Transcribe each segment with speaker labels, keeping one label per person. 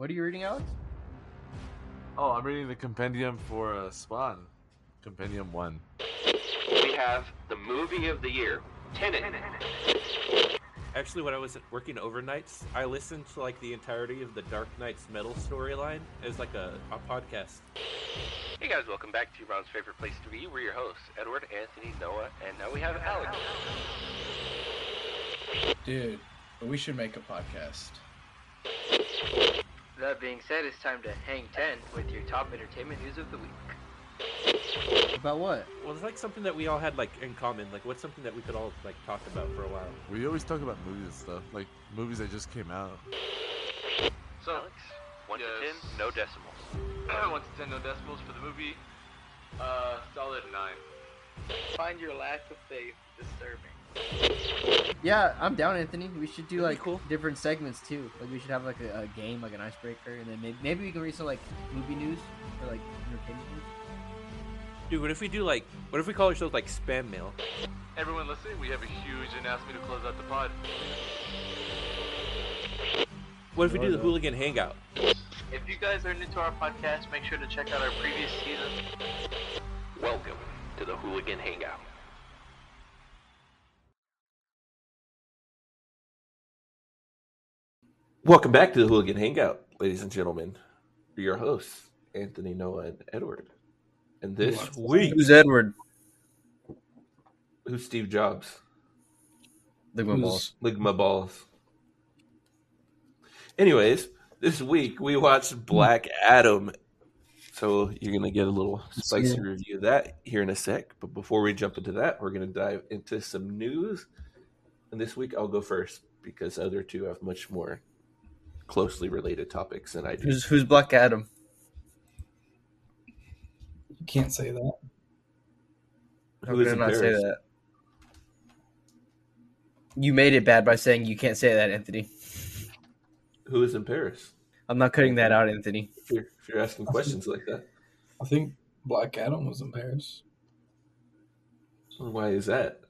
Speaker 1: What are you reading, Alex?
Speaker 2: Oh, I'm reading the compendium for uh, Spawn. Compendium 1.
Speaker 3: We have the movie of the year, Tenet.
Speaker 4: Actually, when I was working overnights, I listened to like the entirety of the Dark Nights Metal storyline as like a, a podcast.
Speaker 3: Hey guys, welcome back to your mom's favorite place to be. We're your hosts, Edward, Anthony, Noah, and now we have Alex.
Speaker 5: Dude, we should make a podcast.
Speaker 6: That being said, it's time to hang 10 with your top entertainment news of the week.
Speaker 1: About what?
Speaker 4: Well, it's like something that we all had like in common. Like, what's something that we could all like talk about for a while?
Speaker 2: We always talk about movies and stuff, like movies that just came out.
Speaker 3: So, Alex, 1 to 10, no decimals.
Speaker 7: 1 to 10, no decimals for the movie. Uh, solid 9.
Speaker 6: Find your lack of faith disturbing.
Speaker 1: Yeah, I'm down, Anthony. We should do
Speaker 4: That'd
Speaker 1: like
Speaker 4: cool.
Speaker 1: different segments too. Like we should have like a, a game, like an icebreaker, and then maybe, maybe we can read some like movie news or like entertainment news.
Speaker 4: Dude, what if we do like, what if we call ourselves like spam mail?
Speaker 7: Everyone listening, we have a huge announcement to close out the pod.
Speaker 4: What if we do the hooligan hangout?
Speaker 8: If you guys are new to our podcast, make sure to check out our previous seasons.
Speaker 3: Welcome to the Hooligan Hangout.
Speaker 4: Welcome back to the hooligan hangout, ladies and gentlemen. We're your hosts, Anthony, Noah, and Edward. And this
Speaker 5: wants
Speaker 4: week,
Speaker 1: Who's Edward?
Speaker 4: who's Steve Jobs?
Speaker 1: Look my balls.
Speaker 4: Lick my balls. Anyways, this week we watched Black Adam. So you're gonna get a little spicy
Speaker 5: Yeah.
Speaker 4: review of that here in a sec. But before we jump into that, we're gonna dive into some news. And this week I'll go first because the other two have much more closely related topics than I do.
Speaker 1: Who's who's Black Adam?
Speaker 5: You can't say that.
Speaker 1: How
Speaker 4: Who
Speaker 1: could I
Speaker 4: in
Speaker 1: not say
Speaker 4: Paris?
Speaker 1: that? You made it bad by saying you can't say that, Anthony.
Speaker 4: Who is in Paris?
Speaker 1: I'm not cutting that out, Anthony.
Speaker 4: If you're, if you're asking questions like that,
Speaker 5: I think Black Adam was in Paris
Speaker 4: why is that?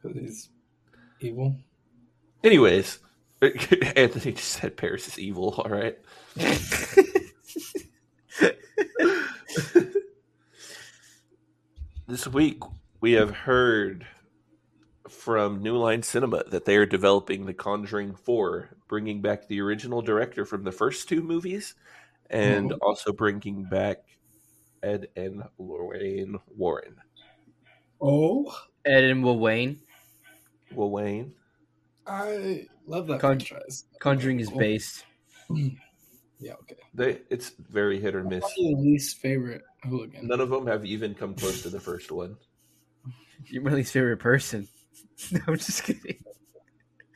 Speaker 5: because he's evil.
Speaker 4: Anyways, Anthony just said Paris is evil. All right. this week we have heard from New Line Cinema that they are developing The Conjuring 4, bringing back the original director from the first two movies and
Speaker 5: Mhm.
Speaker 4: also bringing back Ed and Lorraine Warren.
Speaker 5: Oh,
Speaker 1: Ed and Will Wayne.
Speaker 4: Will Wayne.
Speaker 5: I love that
Speaker 1: Con-
Speaker 5: franchise.
Speaker 1: Conjuring is based.
Speaker 5: Yeah, okay.
Speaker 4: They it's very hit or miss.
Speaker 5: Probably the least favorite hooligan.
Speaker 4: None of them have even come close to the first one.
Speaker 1: You're my least favorite person. no, I'm just kidding.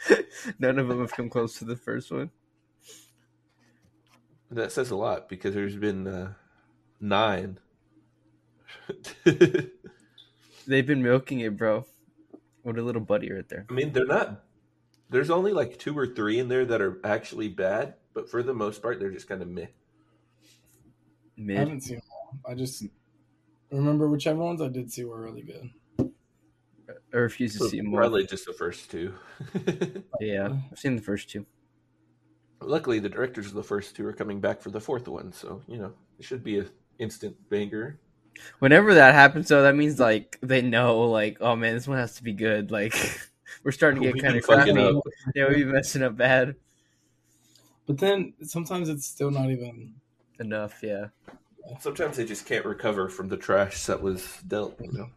Speaker 1: None of them have come close to the first one.
Speaker 4: That says a lot because there's been uh, nine.
Speaker 1: They've been milking it, bro. What a little buddy right there.
Speaker 4: I mean, they're not. There's only like two or three in there that are actually bad, but for the most part, they're just kind of meh.
Speaker 5: I
Speaker 1: Mid.
Speaker 5: haven't seen them all. I just remember whichever ones I did see were really good.
Speaker 1: Uh, I refuse to
Speaker 4: So
Speaker 1: see more.
Speaker 4: probably just the first two.
Speaker 1: Yeah, I've seen the first two.
Speaker 4: Luckily, the directors of the first two are coming back for the fourth one, so you know it should be a instant banger.
Speaker 1: Whenever that happens, though, that means like they know, like, oh man, this one has to be good. Like, we're starting to get kind of crappy.
Speaker 4: up.
Speaker 1: Yeah, we've been messing up bad
Speaker 5: But then sometimes it's still not even.
Speaker 1: enough. Yeah.
Speaker 4: Sometimes they just can't recover from the trash that was dealt. You know.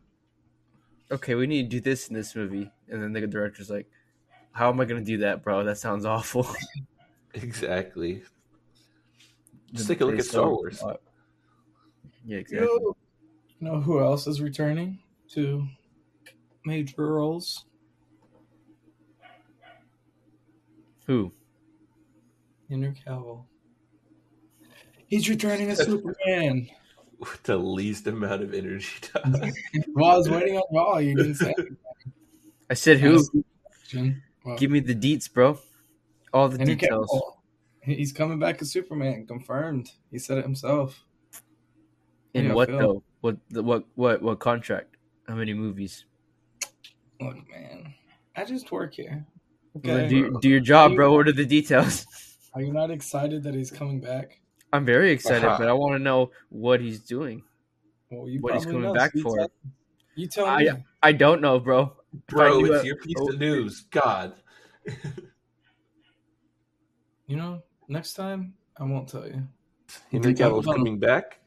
Speaker 1: Okay, we need to do this in this movie, and then the director's like, "How am I gonna do that, bro? That sounds awful."
Speaker 4: Exactly. Just take a look at Star
Speaker 1: sell-
Speaker 4: Wars.
Speaker 1: Yeah,
Speaker 5: You
Speaker 1: exactly.
Speaker 5: know, you know who else is returning to major roles?
Speaker 1: Who?
Speaker 5: Henry Cavill. He's returning as Superman.
Speaker 4: With the least amount of energy time.
Speaker 5: well, I was waiting on Raw. You didn't say. anything.
Speaker 1: I said who?
Speaker 5: Well,
Speaker 1: Give me the deets, bro. All the
Speaker 5: Henry
Speaker 1: details.
Speaker 5: Cavill. He's coming back as Superman. Confirmed. He said it himself.
Speaker 1: In what though? What? The, what? What? What contract? How many movies?
Speaker 5: Look, man, I just work here.
Speaker 1: Well, then
Speaker 5: Okay.
Speaker 1: do, your- do your job, bro. What are the details?
Speaker 5: Are you not excited that he's coming back?
Speaker 1: I'm very excited,
Speaker 4: Uh-huh.
Speaker 1: but I want to know what he's doing.
Speaker 5: Well, you
Speaker 1: What he's coming
Speaker 5: know,
Speaker 1: back
Speaker 5: you
Speaker 1: for.
Speaker 5: Tell, you tell
Speaker 1: I-
Speaker 5: me.
Speaker 1: I don't know, bro.
Speaker 4: Bro, it's
Speaker 1: it-
Speaker 4: your piece
Speaker 1: oh.
Speaker 4: of news. God.
Speaker 5: You know, next time I won't tell you.
Speaker 4: Henry
Speaker 5: Think I've
Speaker 4: Cavill's
Speaker 5: done-
Speaker 4: coming back,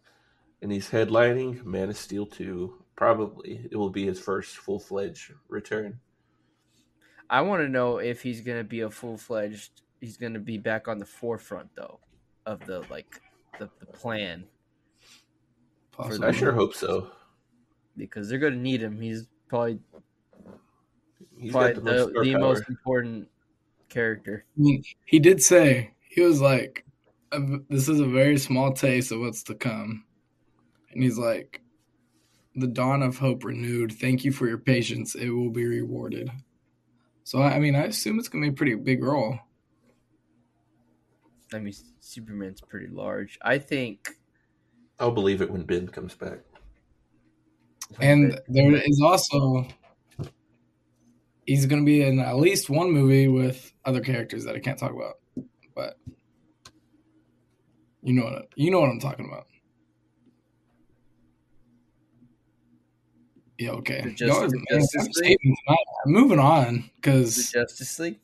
Speaker 4: and he's headlining Man of Steel 2. Probably. It will be his first full fledged return.
Speaker 1: I want to know if he's gonna be a full fledged. He's gonna be back on the forefront though of the like the, the plan
Speaker 5: Possibly.
Speaker 4: I sure hope so.
Speaker 1: because they're gonna need him. He's probably
Speaker 4: He's
Speaker 1: probably
Speaker 4: got
Speaker 1: the,
Speaker 4: the most star
Speaker 1: the most important character.
Speaker 5: I mean, he did say he was like, "Uh, "This is a very small taste of what's to come," and he's like, "The dawn of hope renewed. Thank you for your patience. It will be rewarded." So I I mean, I assume it's gonna be a pretty big role.
Speaker 1: I mean, Superman's pretty large. I think,
Speaker 4: I'll believe it when Ben comes back.
Speaker 5: And there is also he's going to be in at least one movie with other characters that I can't talk about, but you know what you know what I'm talking about. Yeah, okay.
Speaker 1: The Justice-
Speaker 5: are-
Speaker 1: Justice
Speaker 5: I'm
Speaker 1: League?
Speaker 5: saving tonight. I'm moving on
Speaker 1: the
Speaker 5: because
Speaker 1: Justice League.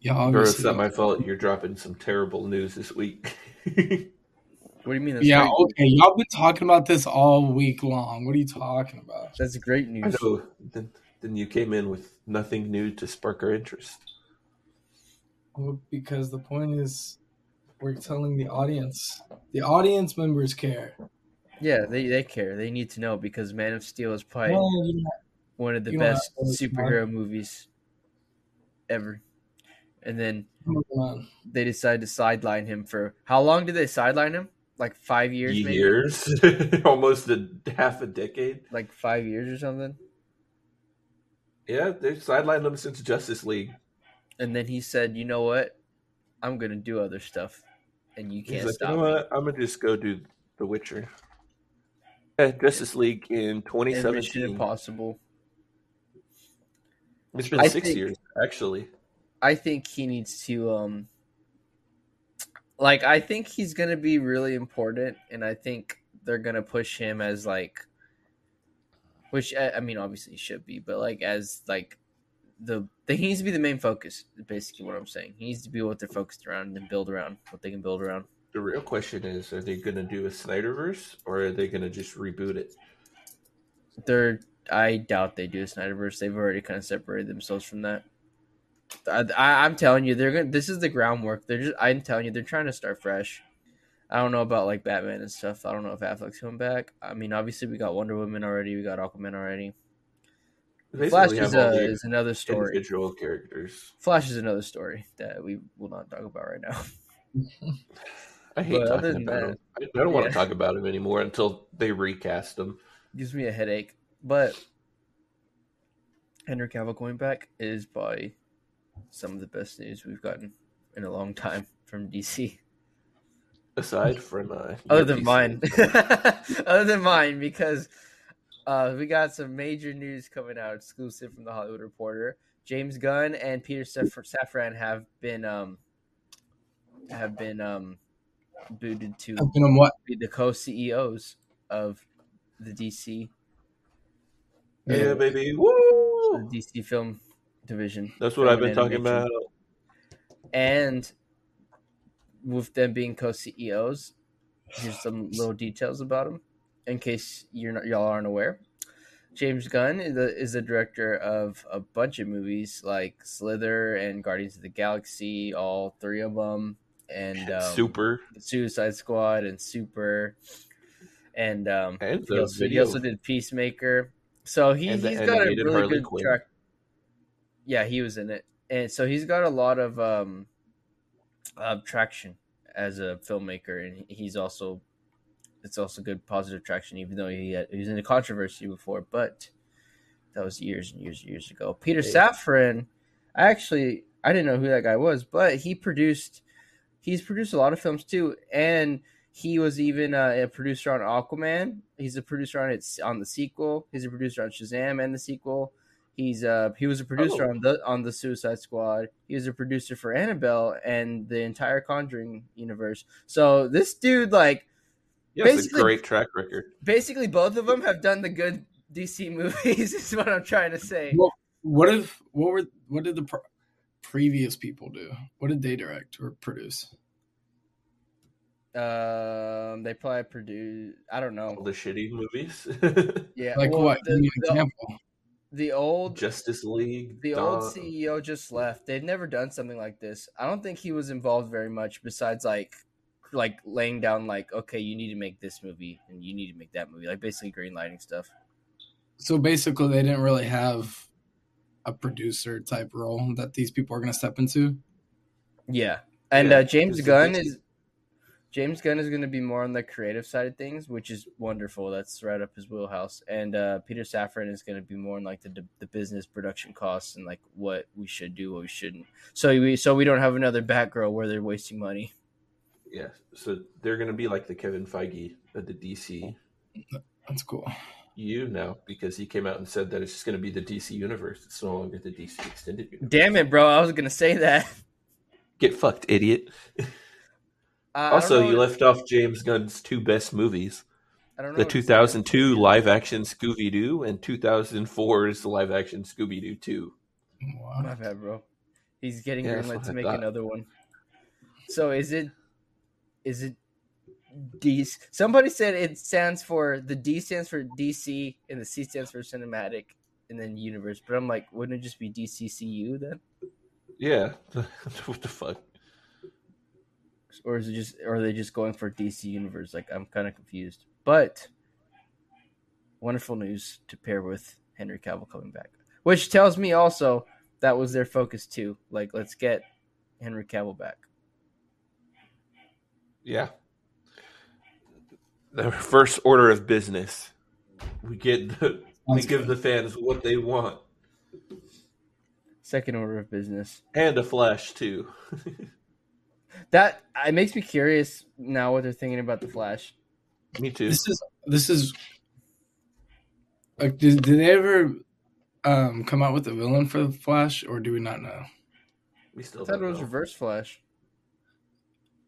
Speaker 5: yeah,
Speaker 4: Bro,
Speaker 5: obviously.
Speaker 4: it's not my fault. You're dropping some terrible news this week.
Speaker 1: What do you mean? That's
Speaker 5: yeah,
Speaker 1: great?
Speaker 5: okay. Y'all been talking about this all week long. What are you talking about?
Speaker 1: That's great
Speaker 4: I
Speaker 1: news.
Speaker 4: know. Then, then you came in with nothing new to spark our interest.
Speaker 5: Well, because the point is, we're telling the audience. The audience members care.
Speaker 1: Yeah, they, they care. They need to know because Man of Steel is probably
Speaker 5: Well, you know,
Speaker 1: one of the
Speaker 5: you
Speaker 1: best
Speaker 5: have to-
Speaker 1: superhero movies ever. And then they decided to sideline him for how long did they sideline him? Like five years, maybe?
Speaker 4: Years, almost a half a decade.
Speaker 1: Like five years or something.
Speaker 4: Yeah, they've sidelined him since Justice League.
Speaker 1: And then he said, "You know what? I'm gonna do other stuff, and you can't
Speaker 4: like,
Speaker 1: stop
Speaker 4: you know
Speaker 1: me."
Speaker 4: what? I'm gonna just go do The Witcher. Justice League in
Speaker 1: And Mission
Speaker 4: 2017.
Speaker 1: Impossible.
Speaker 4: It's been
Speaker 1: I
Speaker 4: six
Speaker 1: think-
Speaker 4: years, actually.
Speaker 1: I think he needs to um like I think he's going to be really important and I think they're going to push him as like which I I mean obviously he should be but like as like the he needs to be the main focus basically what I'm saying. He needs to be what they're focused around and then build around what they can build around.
Speaker 4: The real question is: Are they gonna do a Snyderverse, or are they gonna just reboot it?
Speaker 1: They're I doubt they do a Snyderverse. They've already kind of separated themselves from that. I, I, I'm telling you, they're gonna. This is the groundwork. They're just. I'm telling you, they're trying to start fresh. I don't know about like Batman and stuff. I don't know if Affleck's coming back. I mean, obviously we got Wonder Woman already. We got Aquaman already.
Speaker 4: They
Speaker 1: Flash is, a,
Speaker 4: uh,
Speaker 1: is another story.
Speaker 4: individual characters.
Speaker 1: Flash is another story that we will not talk about right now.
Speaker 4: I hate
Speaker 1: But
Speaker 4: talking about
Speaker 1: that-
Speaker 4: him. I don't want to talk about him anymore until they recast him.
Speaker 1: Gives me a headache. But Henry Cavill going back is by some of the best news we've gotten in a long time from DC.
Speaker 4: Aside from uh,
Speaker 1: other than
Speaker 4: piece
Speaker 1: mine other than mine because uh, we got some major news coming out exclusive from the hollywood reporter james gunn and peter Saf- safran have been um have been um booted to
Speaker 5: I've what?
Speaker 1: be the co-ceos of the dc
Speaker 4: yeah, baby,
Speaker 1: the
Speaker 4: woo!
Speaker 1: dc film division
Speaker 4: That's what I've been
Speaker 1: and
Speaker 4: talking about.
Speaker 1: and with them being co-CEOs, here's some little details about them in case you're not y'all aren't aware. James Gunn is the, is the director of a bunch of movies like Slither and Guardians of the Galaxy, all three of them, and um,
Speaker 4: Super
Speaker 1: Suicide Squad and Super, and um,
Speaker 4: and
Speaker 1: he also, he also did Peacemaker. So he he's got a really
Speaker 4: Harley
Speaker 1: good
Speaker 4: Quinn.
Speaker 1: track. Yeah, he was in it, and so he's got a lot of um, uh, traction as a filmmaker, and he's also it's also good positive traction, even though he had, he was in a controversy before, but that was years and years and years ago. Peter
Speaker 4: Yeah.
Speaker 1: Safran, I actually I didn't know who that guy was, but he produced he's produced a lot of films too, and he was even uh, a producer on Aquaman. He's a producer on it on the sequel. He's a producer on Shazam and the sequel. He's uh he was a producer
Speaker 4: Oh.
Speaker 1: on the on the Suicide Squad. He was a producer for Annabelle and the entire Conjuring universe. So this dude, like,
Speaker 4: Yeah, it's a
Speaker 1: Basically-
Speaker 4: great track record.
Speaker 1: basically both of them have done the good DC movies. is what I'm trying to say.
Speaker 5: Well, what if what were what did the pr- previous people do? What did they direct or produce?
Speaker 1: Um, they probably produce. I don't
Speaker 4: All
Speaker 1: know.
Speaker 4: the shitty movies.
Speaker 1: Yeah,
Speaker 5: Like
Speaker 1: well,
Speaker 5: what?
Speaker 1: The,
Speaker 5: Give me an
Speaker 1: the,
Speaker 5: example.
Speaker 1: the old
Speaker 4: Justice League.
Speaker 1: the
Speaker 4: Dawn-
Speaker 1: old CEO just left. They've never done something like this. I don't think he was involved very much besides like like laying down like okay, you need to make this movie and you need to make that movie. Like basically green lighting stuff.
Speaker 5: So basically, they didn't really have a producer type role that these people are going to step into.
Speaker 1: Yeah. And
Speaker 4: Yeah,
Speaker 1: uh, James Gunn is James Gunn is going to be more on the creative side of things, which is wonderful. That's right up his wheelhouse. And uh, Peter Safran is going to be more on like the the business production costs and like what we should do, what we shouldn't. So we so we don't have another Batgirl where they're wasting money.
Speaker 4: Yeah, so they're going to be like the Kevin Feige of the DC
Speaker 5: That's cool.
Speaker 4: U now because he came out and said that it's just going to be the DC universe. It's no longer the DC extended universe.
Speaker 1: Damn it, bro! I was going to say that.
Speaker 4: Get fucked, idiot.
Speaker 1: Uh, I- I
Speaker 4: also, you
Speaker 1: what-
Speaker 4: left off James Gunn's two best movies
Speaker 1: I don't know
Speaker 4: the
Speaker 1: what-
Speaker 4: 2002 live action Scooby Doo and 2004's live action Scooby Doo 2.
Speaker 5: Wow.
Speaker 1: My bad, bro. He's getting
Speaker 4: Yeah,
Speaker 1: green
Speaker 4: that's
Speaker 1: to
Speaker 4: I
Speaker 1: make
Speaker 4: thought.
Speaker 1: another one. So is it? Is it? D. Somebody said it stands for the D stands for DC and the C stands for cinematic and then universe. But I'm like, wouldn't it just be DCCU then?
Speaker 4: Yeah, what the fuck?
Speaker 1: Or is it just? Or are they just going for DC universe? Like I'm kind of confused. But wonderful news to pair with Henry Cavill coming back, which tells me also that was their focus too. Like, let's get Henry Cavill back.
Speaker 4: Yeah. The first order of business. We get the, we
Speaker 5: Sounds
Speaker 4: give the fans what they want.
Speaker 1: Second order of business.
Speaker 4: And a flash too.
Speaker 1: That it makes me curious now what they're thinking about the Flash.
Speaker 4: Me too.
Speaker 5: This is this is like did, did they ever um come out with a villain for the Flash or do we not know?
Speaker 4: We
Speaker 1: I
Speaker 4: still
Speaker 1: thought it
Speaker 4: don't
Speaker 1: was
Speaker 4: know.
Speaker 1: Reverse Flash.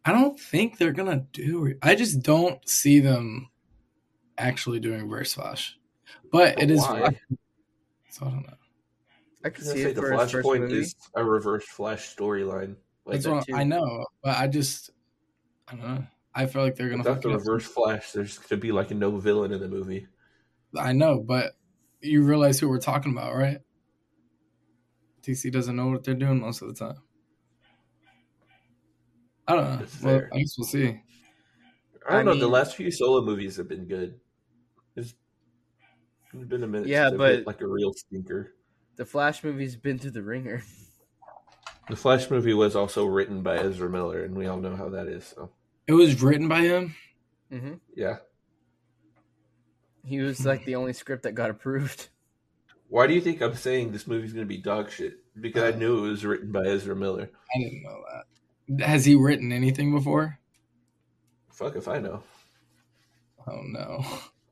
Speaker 5: I don't think they're gonna do it. I just don't see them actually doing Reverse Flash, but
Speaker 4: But
Speaker 5: it is.
Speaker 4: why?
Speaker 5: So I don't know.
Speaker 1: I
Speaker 4: I
Speaker 1: could see
Speaker 4: say
Speaker 1: it
Speaker 4: the
Speaker 1: for his first
Speaker 4: Flashpoint is a reverse Flash storyline. Like
Speaker 5: That's
Speaker 1: that
Speaker 5: what. I know, but I just I don't know. I feel like they're gonna.
Speaker 4: without the
Speaker 5: fucking-
Speaker 4: reverse Flash, there's going to be like a no villain in the movie.
Speaker 5: I know, but you realize who we're talking about, right? DC doesn't know what they're doing most of the time. I don't know. Well. I guess we'll see.
Speaker 4: I don't
Speaker 1: I
Speaker 4: know. the last few solo movies have been good. It's it's been a minute.
Speaker 1: Yeah,
Speaker 4: since I've
Speaker 1: but-
Speaker 4: like a real stinker.
Speaker 1: The Flash movie's been through the ringer.
Speaker 4: The Flash movie was also written by Ezra Miller, and we all know how that is. So
Speaker 5: It was written by him.
Speaker 1: hmm
Speaker 4: yeah.
Speaker 1: He was like the only script that got approved.
Speaker 4: Why do you think I'm saying this movie's going to be dog shit? Because I
Speaker 5: Uh,
Speaker 4: knew it was written by Ezra Miller.
Speaker 5: I didn't know that. Has he written anything before?
Speaker 4: Fuck if I know.
Speaker 5: Oh no.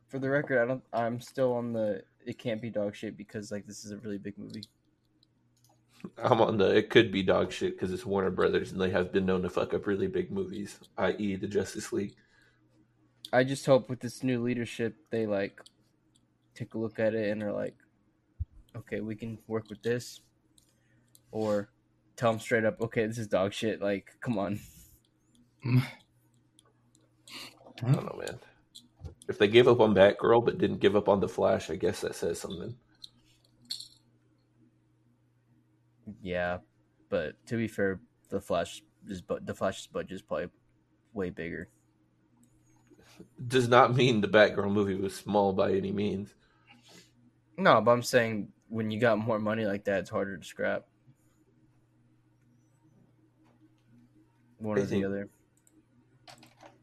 Speaker 1: For the record, I don't. I'm still on the. It can't be dog shit because like this is a really big movie.
Speaker 4: I'm on the. It could be dog shit because it's Warner Brothers, and they have been known to fuck up really big movies, i.e., the Justice League.
Speaker 1: I just hope with this new leadership they like take a look at it and are like, okay, we can work with this, or tell them straight up, okay, this is dog shit. Like, come on.
Speaker 4: I don't know, man. If they gave up on Batgirl but didn't give up on the Flash, I guess that says something.
Speaker 1: Yeah, but to be fair, the Flash is but the Flash's budget is probably way bigger.
Speaker 4: Does not mean the Batgirl movie was small by any means.
Speaker 1: No, but I'm saying when you got more money like that, it's harder to scrap. One
Speaker 4: I
Speaker 1: or the other.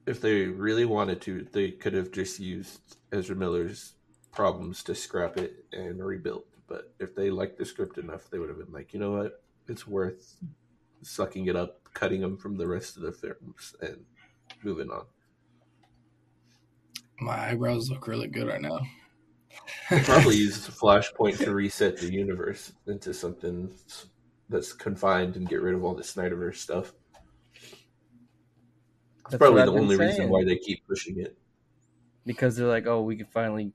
Speaker 4: If they really wanted to, they could have just used Ezra Miller's problems to scrap it and rebuild. But if they liked the script enough, they would have been like, you know what? It's worth sucking it up, cutting them from the rest of the films, and moving on.
Speaker 5: My eyebrows look really good right now.
Speaker 4: They probably use Flashpoint to reset the universe into something that's confined and get rid of all the Snyderverse stuff. That's, probably the only reason why they keep pushing it.
Speaker 1: because they're like, oh, we can finally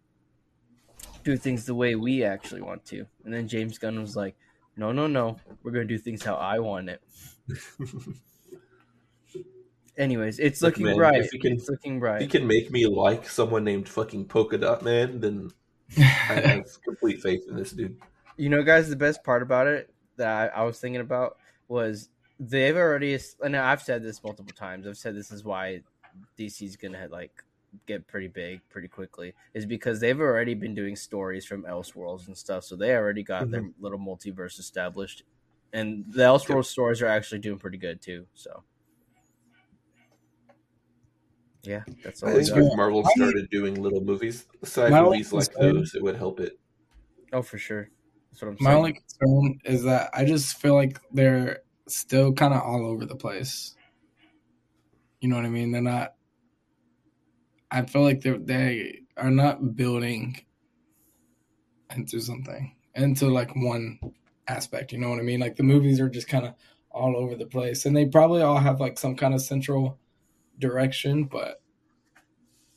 Speaker 1: do things the way we actually want to. And then James Gunn was like, no, no, no, we're gonna do things how I want it. Anyways, it's
Speaker 4: Look,
Speaker 1: looking
Speaker 4: man,
Speaker 1: bright.
Speaker 4: if you can-
Speaker 1: it's looking
Speaker 4: If he can make me like someone named fucking Polka Dot Man, then I have complete faith in this dude.
Speaker 1: You know, guys, the best part about it that I, I was thinking about was they've already, and I've said this multiple times. I've said this is why DC's gonna like get pretty big pretty quickly is because they've already been doing stories from Elseworlds and stuff, so they already got their mm-hmm. little multiverse established, and the Elseworlds stories are actually doing pretty good too. So, yeah, that's all.
Speaker 4: I
Speaker 1: I
Speaker 4: think if Marvel started doing little movies, side
Speaker 5: My
Speaker 4: movies like
Speaker 5: concern-
Speaker 4: those, it would help it.
Speaker 1: Oh, for sure. That's what I'm
Speaker 5: My
Speaker 1: saying.
Speaker 5: only concern is that I just feel like they're still kind of all over the place. You know what I mean? They're not. I feel like they they are not building into something into like one aspect. You know what I mean? Like the movies are just kind of all over the place, and they probably all have like some kind of central direction, but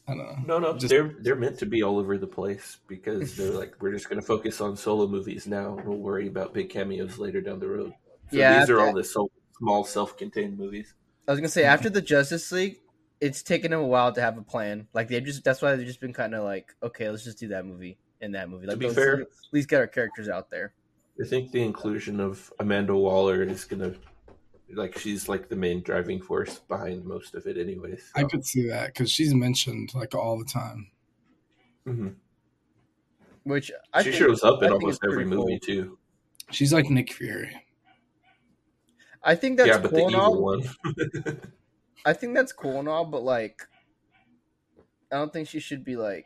Speaker 5: I don't know.
Speaker 4: No, no,
Speaker 5: Just-
Speaker 4: they're they're meant to be all over the place because they're like we're just going to focus on solo movies now. and We'll worry about big cameos later down the road. So
Speaker 1: Yeah,
Speaker 4: these are all the so, small, self-contained movies.
Speaker 1: I was gonna say after the Justice League, it's taken them a while to have a plan. Like they've just that's why they've just been kind of like, okay, let's just do that movie and that movie. Like
Speaker 4: be fair-
Speaker 1: at least get our characters out there.
Speaker 4: I think the inclusion of Amanda Waller is going to like she's like the main driving force behind most of it, anyways.
Speaker 5: I could see that because she's mentioned like all the time.
Speaker 4: hmm
Speaker 1: Which I
Speaker 4: She
Speaker 1: think-
Speaker 4: shows up in
Speaker 1: think
Speaker 4: almost every
Speaker 1: pretty
Speaker 4: movie too.
Speaker 5: She's like Nick Fury.
Speaker 1: I think that's
Speaker 4: yeah, but the
Speaker 1: cool and
Speaker 4: evil
Speaker 1: all.
Speaker 4: one.
Speaker 1: I think that's cool and all, but like, I don't think she should be like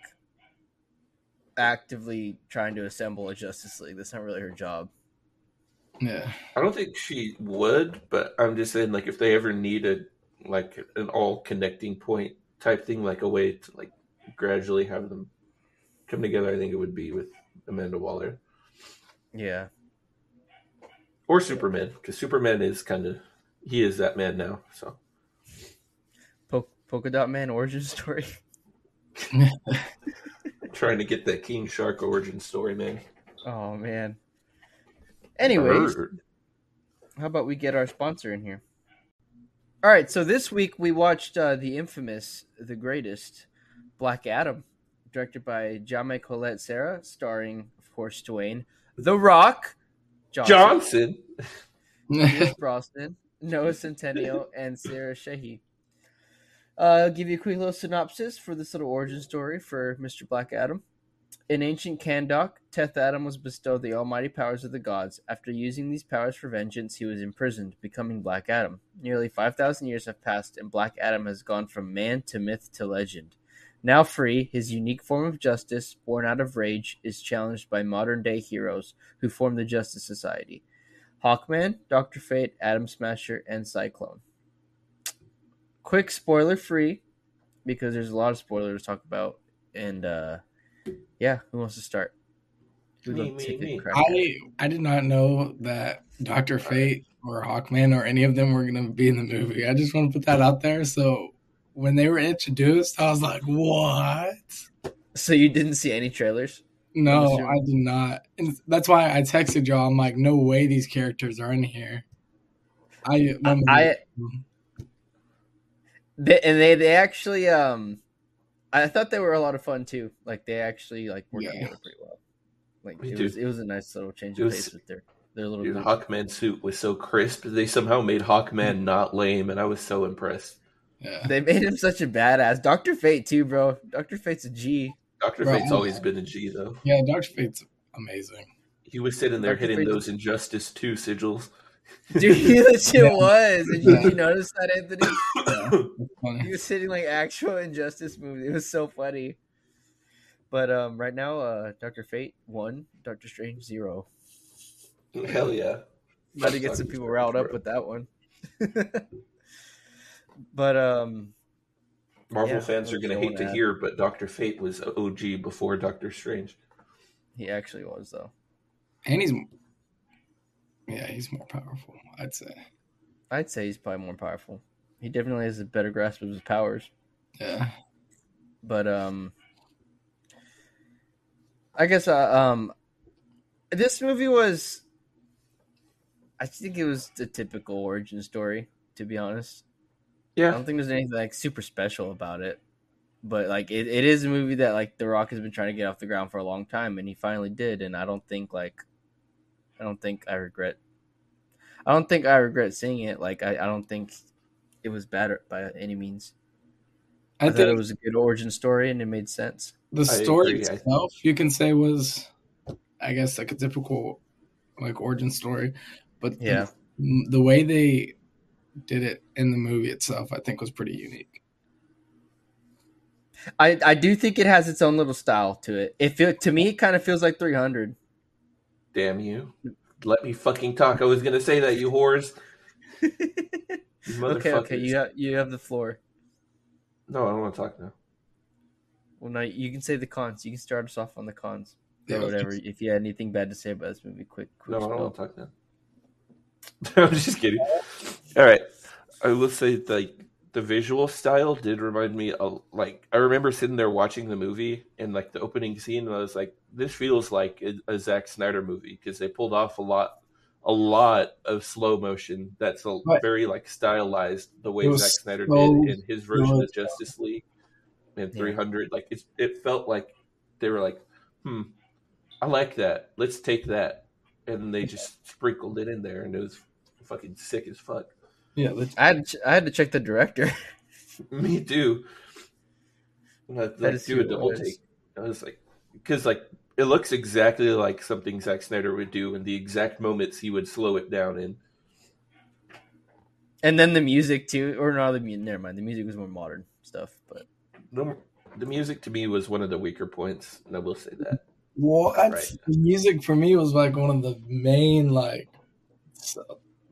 Speaker 1: actively trying to assemble a Justice League. That's not really her job.
Speaker 5: Yeah.
Speaker 4: I don't think she would, but I'm just saying, like, if they ever needed like an all connecting point type thing, like a way to like gradually have them come together, I think it would be with Amanda Waller
Speaker 1: Yeah,
Speaker 4: or Superman, because Superman is kind of he is that man now. So
Speaker 1: po- Polka Dot Man origin story.
Speaker 4: trying to get that King Shark origin story, man.
Speaker 1: Oh man. Anyways,
Speaker 4: Bird.
Speaker 1: how about we get our sponsor in here? All right, so this week we watched uh, the infamous, the greatest, Black Adam, directed by Jaume Collet-Serra, starring, of course, Dwayne, The Rock, Johnson,
Speaker 4: Johnson.
Speaker 1: Brosnan, Noah Centineo, and Sarah Shahi. Uh, I'll give you a quick little synopsis for this little origin story for Mr. Black Adam. In ancient Kahndaq, Teth Adam was bestowed the almighty powers of the gods. After using these powers for vengeance, he was imprisoned, becoming Black Adam. Nearly 5,000 years have passed, and Black Adam has gone from man to myth to legend. Now free, his unique form of justice, born out of rage, is challenged by modern day heroes who form the Justice Society. Hawkman, Doctor Fate, Atom Smasher, and Cyclone. Quick spoiler free, because there's a lot of spoilers to talk about. And uh yeah, who wants to start?
Speaker 4: Me,
Speaker 1: to
Speaker 4: me, me.
Speaker 1: crack at it?
Speaker 5: I I did not know that Doctor Fate or Hawkman or any of them were going to be in the movie. I just want to put that out there. So when they were introduced, I was like, "What?"
Speaker 1: So you didn't see any trailers?
Speaker 5: No, I did not. And that's why I texted y'all. I'm like, "No way, these characters are in here." I
Speaker 1: I they, and they they actually um I thought they were a lot of fun too. Like they actually like worked
Speaker 5: Yeah.
Speaker 1: together pretty well. Like it was it was a nice little change of
Speaker 4: was-
Speaker 1: pace with their their little
Speaker 4: Dude. Hawkman suit was so crisp. They somehow made Hawkman not lame, and I was so impressed.
Speaker 5: Yeah.
Speaker 1: They made him such a badass. Doctor Fate too, bro. Doctor Fate's a G.
Speaker 4: Doctor Fate's always been a G though.
Speaker 5: Yeah, Doctor Fate's amazing.
Speaker 4: He was sitting there
Speaker 1: Dr.
Speaker 4: hitting
Speaker 1: Fate-
Speaker 4: those Injustice Two sigils.
Speaker 1: Dude, he legit
Speaker 5: Yeah.
Speaker 1: was. Did you, did you notice that, Anthony?
Speaker 5: It's funny.
Speaker 1: He was sitting like actual Injustice movie. It was so funny. But um, right now, uh, Doctor Fate one, Doctor Strange zero.
Speaker 4: Hell yeah!
Speaker 1: About to get some people riled up with that one. but um,
Speaker 4: Marvel
Speaker 1: Yeah,
Speaker 4: fans are gonna hate to
Speaker 1: going
Speaker 4: hear, but Doctor Fate was OG before Doctor Strange.
Speaker 1: He actually was though.
Speaker 5: And he's yeah, he's more powerful. I'd say.
Speaker 1: I'd say he's probably more powerful. He definitely has a better grasp of his powers.
Speaker 5: Yeah.
Speaker 1: But um, I guess uh, um, this movie was. I think it was the typical origin story. To be honest, I don't think there's anything like super special about it. But like it, it is a movie that like The Rock has been trying to get off the ground for a long time, and he finally did. And I don't think like, I don't think I regret. I don't think I regret seeing it. Like I, I don't think it was bad by any means. I,
Speaker 5: I
Speaker 1: thought it was a good origin story and it made sense.
Speaker 5: the story
Speaker 4: agree.
Speaker 5: Itself, you can say was, I guess, like a typical like origin story, but the-
Speaker 1: Yeah.
Speaker 5: the, way they did it in the movie itself, I think, was pretty unique.
Speaker 1: I, I do think it has its own little style to it. It feel to me it kind of feels like 300.
Speaker 4: damn you. Let me fucking talk. I was gonna say that, you whores. You
Speaker 1: okay, okay, you have you have the floor.
Speaker 4: No, I don't want to talk now.
Speaker 1: Well, now you can say the cons. You can start us off on the cons
Speaker 5: Yeah,
Speaker 1: or whatever. If you had anything bad to say about this movie, quick, quick
Speaker 4: No, I don't want to talk now. I'm just kidding. All right, I will say like the visual style did remind me of like I remember sitting there watching the movie and like the opening scene, and I was like, this feels like a, a Zack Snyder movie because they pulled off a lot, a lot of slow motion. That's a
Speaker 5: Right.
Speaker 4: very like stylized the way
Speaker 5: It
Speaker 4: Zack Snyder
Speaker 5: so
Speaker 4: did in his version of Justice League and
Speaker 1: Yeah.
Speaker 4: 300. Like it's, it felt like they were like, hmm, I like that. Let's take that, and they just sprinkled it in there, and it was fucking sick as fuck.
Speaker 5: Yeah, the,
Speaker 1: I had to, ch- I had to check the director.
Speaker 4: Me too. And I, like do a double
Speaker 1: was.
Speaker 4: take. I was like, because like it looks exactly like something Zack Snyder would do, in the exact moments he would slow it down in.
Speaker 1: and then the music too, or no, the mu- never mind. The music was more modern stuff, but
Speaker 4: The, the music to me was one of the weaker points, and I will say that.
Speaker 5: what
Speaker 4: Right.
Speaker 5: the music for me was like one of the main like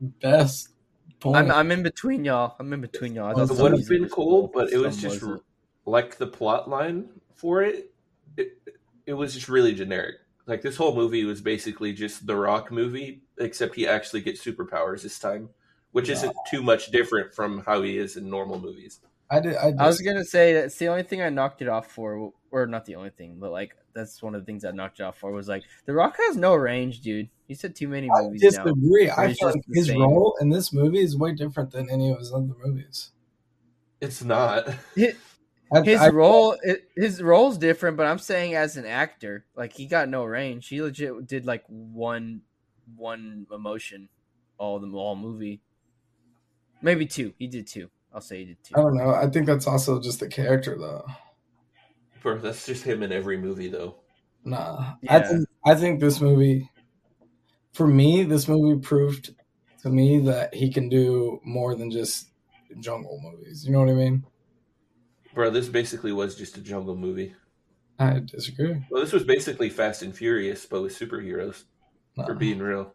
Speaker 5: best points.
Speaker 1: I'm I'm in between y'all. I'm in between y'all.
Speaker 4: It would have been
Speaker 1: was
Speaker 4: cool, but it was just
Speaker 1: wasn't.
Speaker 4: like the plot line for it. It, it was just really generic. Like this whole movie was basically just the Rock movie, except he actually gets superpowers this time, which isn't too much different from how he is in normal movies.
Speaker 5: I did. I,
Speaker 1: I was gonna say that's the only thing I knocked it off for, or not the only thing, but like that's one of the things I knocked it off for was like The Rock has no range, dude. He's said too many
Speaker 5: I
Speaker 1: movies now.
Speaker 5: disagree. I feel like his
Speaker 1: same.
Speaker 5: role in this movie is way different than any of his other movies.
Speaker 4: It's not.
Speaker 1: His,
Speaker 5: I,
Speaker 1: his
Speaker 5: I-
Speaker 1: role, his role's different, but I'm saying as an actor, like he got no range. He legit did like one, one emotion, all the all movie. Maybe two. He did two. I'll say he did two.
Speaker 5: I don't know. I think that's also just the character, though.
Speaker 4: Bro, that's just him in every movie, though.
Speaker 5: Nah, I think I think this movie, for me, this movie proved to me that he can do more than just jungle movies. You know what I mean?
Speaker 4: Bro, this basically was just a jungle movie.
Speaker 5: I disagree.
Speaker 4: Well, this was basically Fast and Furious, but with superheroes.
Speaker 5: Nah.
Speaker 4: For being real,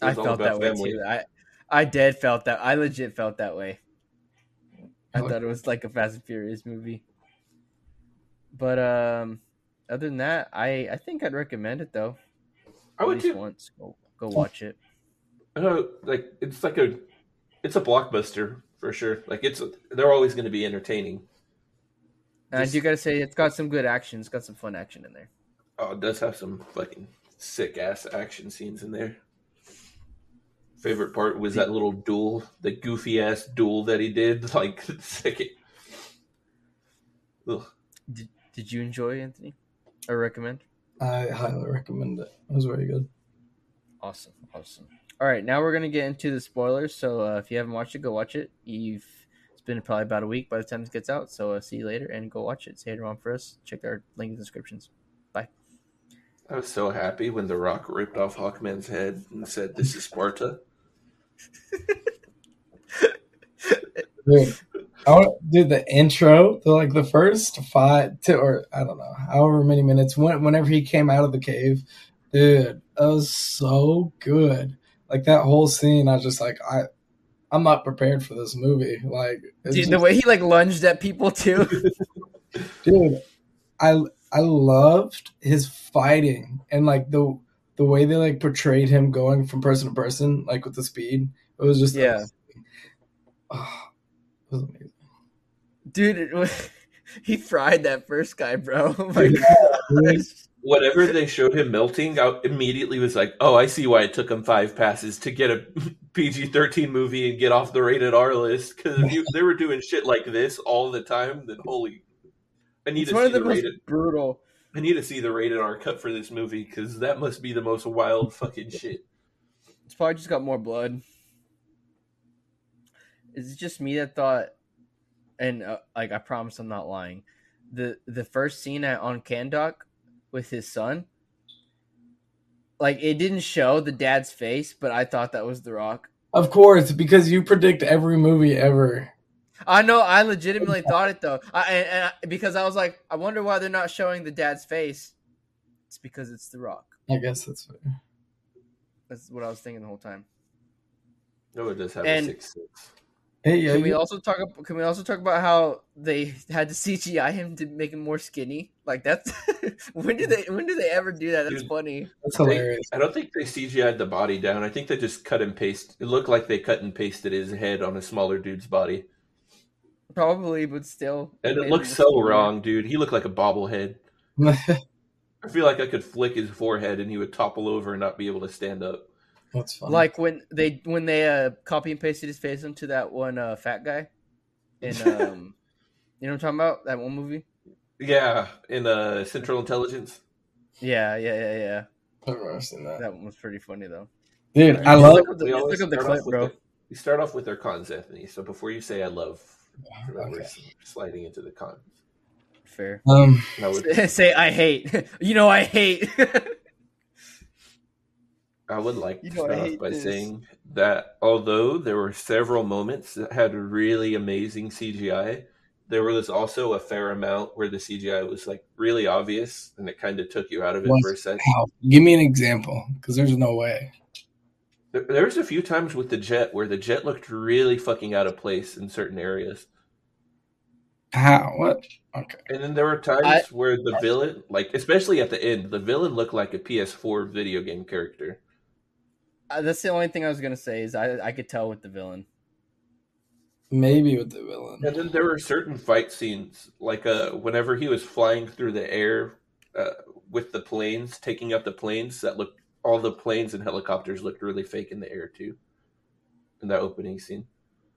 Speaker 1: I
Speaker 4: was
Speaker 1: felt
Speaker 4: about
Speaker 1: that way too. I I did felt that. I legit felt that way. I thought it was like a Fast and Furious movie. But um, other than that, I I think I'd recommend it though.
Speaker 4: I
Speaker 1: At
Speaker 4: would too.
Speaker 1: once. Go go watch it.
Speaker 4: I know, like it's like a, it's a blockbuster for sure. Like it's, they're always going to be entertaining.
Speaker 1: And I
Speaker 4: Just-
Speaker 1: do gotta say, it's got some good action. It's got some fun action in there.
Speaker 4: Oh, it does have some fucking sick ass action scenes in there. Favorite part was that little duel, the goofy ass duel that he did. Like. Ugh.
Speaker 1: Did Did you enjoy Anthony? I recommend?
Speaker 5: I highly recommend it. It was very good.
Speaker 1: Awesome, awesome. All right, now we're gonna get into the spoilers. So uh, if you haven't watched it, go watch it. You've it's been probably about a week by the time this gets out. So uh, see you later and go watch it. Say it around for us. Check our link in the descriptions. Bye.
Speaker 4: I was so happy when The Rock ripped off Hawkman's head and said, "This is Sparta."
Speaker 5: I dude the intro, the like the first five to or I don't know, however many minutes when, whenever he came out of the cave, dude, that was so good. Like that whole scene, I was just like, I, I'm not prepared for this movie. Like,
Speaker 1: Dude, the way he like lunged at people too.
Speaker 5: dude, I I loved his fighting and like the the way they like portrayed him going from person to person, like with the speed. It was just
Speaker 1: Yeah.
Speaker 5: oh, it was amazing.
Speaker 1: Dude, he fried that first guy, bro. Oh my
Speaker 5: Dude,
Speaker 1: gosh.
Speaker 4: Whenever they showed him melting, I immediately was like, "Oh, I see why it took him five passes to get a PG-13 movie and get off the rated R list. Because if you, they were doing shit like this all the time, then holy, I need
Speaker 1: It's
Speaker 4: to
Speaker 1: one
Speaker 4: see
Speaker 1: of the
Speaker 4: the
Speaker 1: most
Speaker 4: rated.
Speaker 1: brutal.
Speaker 4: I need to see the rated R cut for this movie because that must be the most wild fucking shit.
Speaker 1: It's probably just got more blood. Is it just me that thought? And uh, like, I promise I'm not lying. The the first scene at on Kahndaq with his son, like it didn't show the dad's face, but I thought that was The Rock.
Speaker 5: Of course, because you predict every movie ever.
Speaker 1: I know. I legitimately thought it though. I, and, and I, because I was like, I wonder why they're not showing the dad's face. It's because it's The Rock.
Speaker 5: I guess that's fair.
Speaker 1: That's what I was thinking the whole time.
Speaker 4: No, it does have
Speaker 1: And-
Speaker 4: a six six.
Speaker 5: Hey, yeah,
Speaker 1: Can we
Speaker 5: you-
Speaker 1: also talk? Can we also talk about how they had to CGI him to make him more skinny? Like that's when did they? When did they ever do that? That's
Speaker 4: Dude.
Speaker 1: funny.
Speaker 5: that's hilarious.
Speaker 4: I don't think they CGI'd the body down. I think they just cut and paste. It looked like they cut and pasted his head on a smaller dude's body,
Speaker 1: Probably, but still.
Speaker 4: and it
Speaker 1: him
Speaker 4: looks so
Speaker 1: skinnier.
Speaker 4: wrong, dude. He looked like a bobblehead. I feel like I could flick his forehead and he would topple over and not be able to stand up.
Speaker 5: That's funny.
Speaker 1: Like when they when they uh copy and pasted his face into that one uh fat guy, and um, you know what I'm talking about? That one movie.
Speaker 4: Yeah, in uh, Central Intelligence.
Speaker 1: Yeah, yeah, yeah, yeah.
Speaker 5: I've never seen that.
Speaker 1: That one was pretty funny though.
Speaker 5: Dude, I
Speaker 1: Just
Speaker 5: love.
Speaker 1: look up the,
Speaker 4: We always
Speaker 1: look up the
Speaker 4: start
Speaker 1: clip,
Speaker 4: off with
Speaker 1: bro.
Speaker 4: their- we start off with their cons, Anthony. So before you say "I love," remember
Speaker 5: Okay.
Speaker 4: sliding into the cons.
Speaker 1: Fair.
Speaker 5: Um,
Speaker 4: I would,
Speaker 1: Say I hate. you know I hate.
Speaker 4: I would like to
Speaker 1: You know
Speaker 4: start off by
Speaker 1: this.
Speaker 4: saying that although there were several moments that had really amazing CGI, there was also a fair amount where the CGI was like really obvious and it kind of took you out of it
Speaker 5: Was-
Speaker 4: for a sec.
Speaker 5: how? Give me an example, because there's no way.
Speaker 4: There, there was a few times with the jet where the jet looked really fucking out of place in certain areas.
Speaker 5: How? What? Okay.
Speaker 4: And then there were times
Speaker 1: I-
Speaker 4: where the villain, like especially at the end, the villain looked like a PS4 video game character.
Speaker 1: Uh, that's the only thing I was gonna say is I I could tell with the villain.
Speaker 5: Maybe with the villain.
Speaker 4: And then there were certain fight scenes, like uh, whenever he was flying through the air uh, with the planes, taking out the planes, that looked all the planes and helicopters looked really fake in the air too. In that opening scene,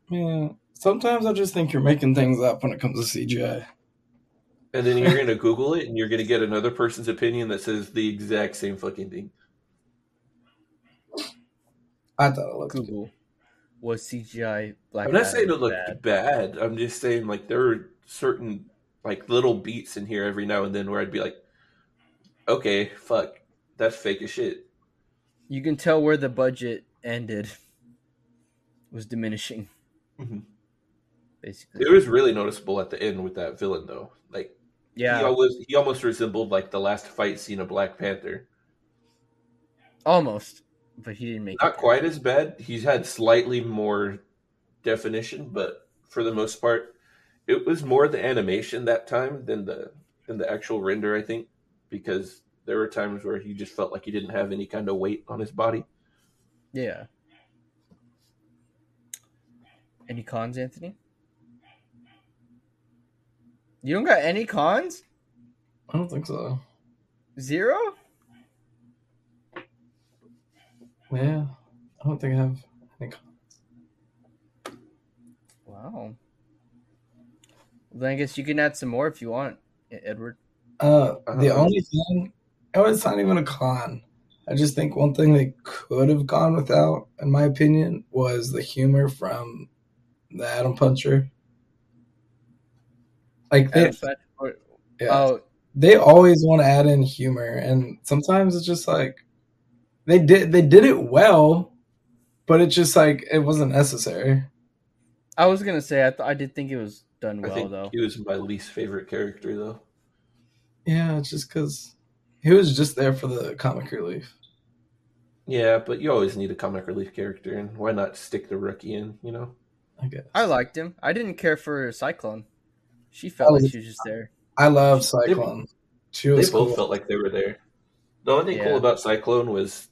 Speaker 5: Yeah. Sometimes I just think you're making things up when it comes to CGI.
Speaker 4: and then you're gonna Google it, and you're gonna get another person's opinion that says the exact same fucking thing.
Speaker 5: I thought it looked good.
Speaker 1: Google was CGI Black.
Speaker 4: I'm not
Speaker 1: Adam
Speaker 4: saying it looked
Speaker 1: bad.
Speaker 4: bad. I'm just saying like there were certain like little beats in here every now and then where I'd be like, okay, fuck, that's fake as shit.
Speaker 1: You can tell where the budget ended. Was diminishing,
Speaker 4: Mhm.
Speaker 1: basically.
Speaker 4: It was really noticeable at the end with that villain though. Like
Speaker 1: Yeah,
Speaker 4: he always he almost resembled like the last fight scene of Black Panther.
Speaker 1: almost, but he didn't make
Speaker 4: Not
Speaker 1: it.
Speaker 4: quite as bad. He's had slightly more definition, but for the most part, it was more the animation that time than the than the actual render. I think because there were times where he just felt like he didn't have any kind of weight on his body.
Speaker 1: Yeah. Any cons, Anthony? You don't got any cons?
Speaker 5: I don't think so.
Speaker 1: Zero?
Speaker 5: Yeah. I don't think I have any. con-
Speaker 1: Wow. Well, then I guess you can add some more if you want, Edward.
Speaker 5: Uh, the only thing, oh, it's not even a con. I just think one thing they could have gone without, in my opinion, was the humor from the Atom Puncher. Like they,
Speaker 1: Atom Smash- or-
Speaker 5: yeah,
Speaker 1: Oh,
Speaker 5: they always want to add in humor, and sometimes it's just like they did they did it well, but it's just like it wasn't necessary.
Speaker 1: I was gonna say I th- I did think it was done
Speaker 4: I
Speaker 1: well
Speaker 4: think
Speaker 1: though.
Speaker 4: he was my least favorite character though.
Speaker 5: Yeah, it's just because he was just there for the comic relief.
Speaker 4: Yeah, but you always need a comic relief character, and why not stick the rookie in? You know.
Speaker 5: I guess.
Speaker 1: I liked him. I didn't care for Cyclone. She felt
Speaker 5: Oh,
Speaker 1: like she was just there.
Speaker 5: I love Cyclone. She
Speaker 4: They
Speaker 5: was
Speaker 4: both
Speaker 5: cool.
Speaker 4: felt like they were there. The only thing
Speaker 1: Yeah.
Speaker 4: cool about Cyclone was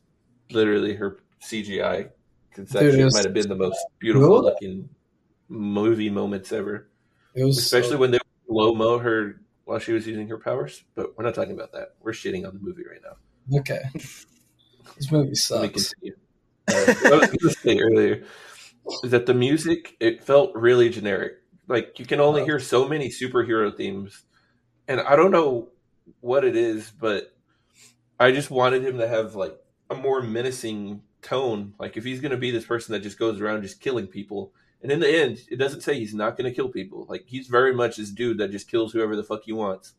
Speaker 4: literally her CGI.
Speaker 5: conception
Speaker 4: might have been the most beautiful
Speaker 5: Really?
Speaker 4: looking movie moments ever.
Speaker 5: It was
Speaker 4: Especially
Speaker 5: so-
Speaker 4: when they slow mo her while she was using her powers. But we're not talking about that. We're shitting on the movie right now.
Speaker 5: okay. This movie sucks.
Speaker 4: Uh, I was going to say earlier is that the music it felt really generic. Like you can only hear so many superhero themes, and I don't know what it is, but I just wanted him to have like a more menacing tone. Like if he's going to be this person that just goes around just killing people, and in the end, it doesn't say he's not going to kill people. Like he's very much this dude that just kills whoever the fuck he wants.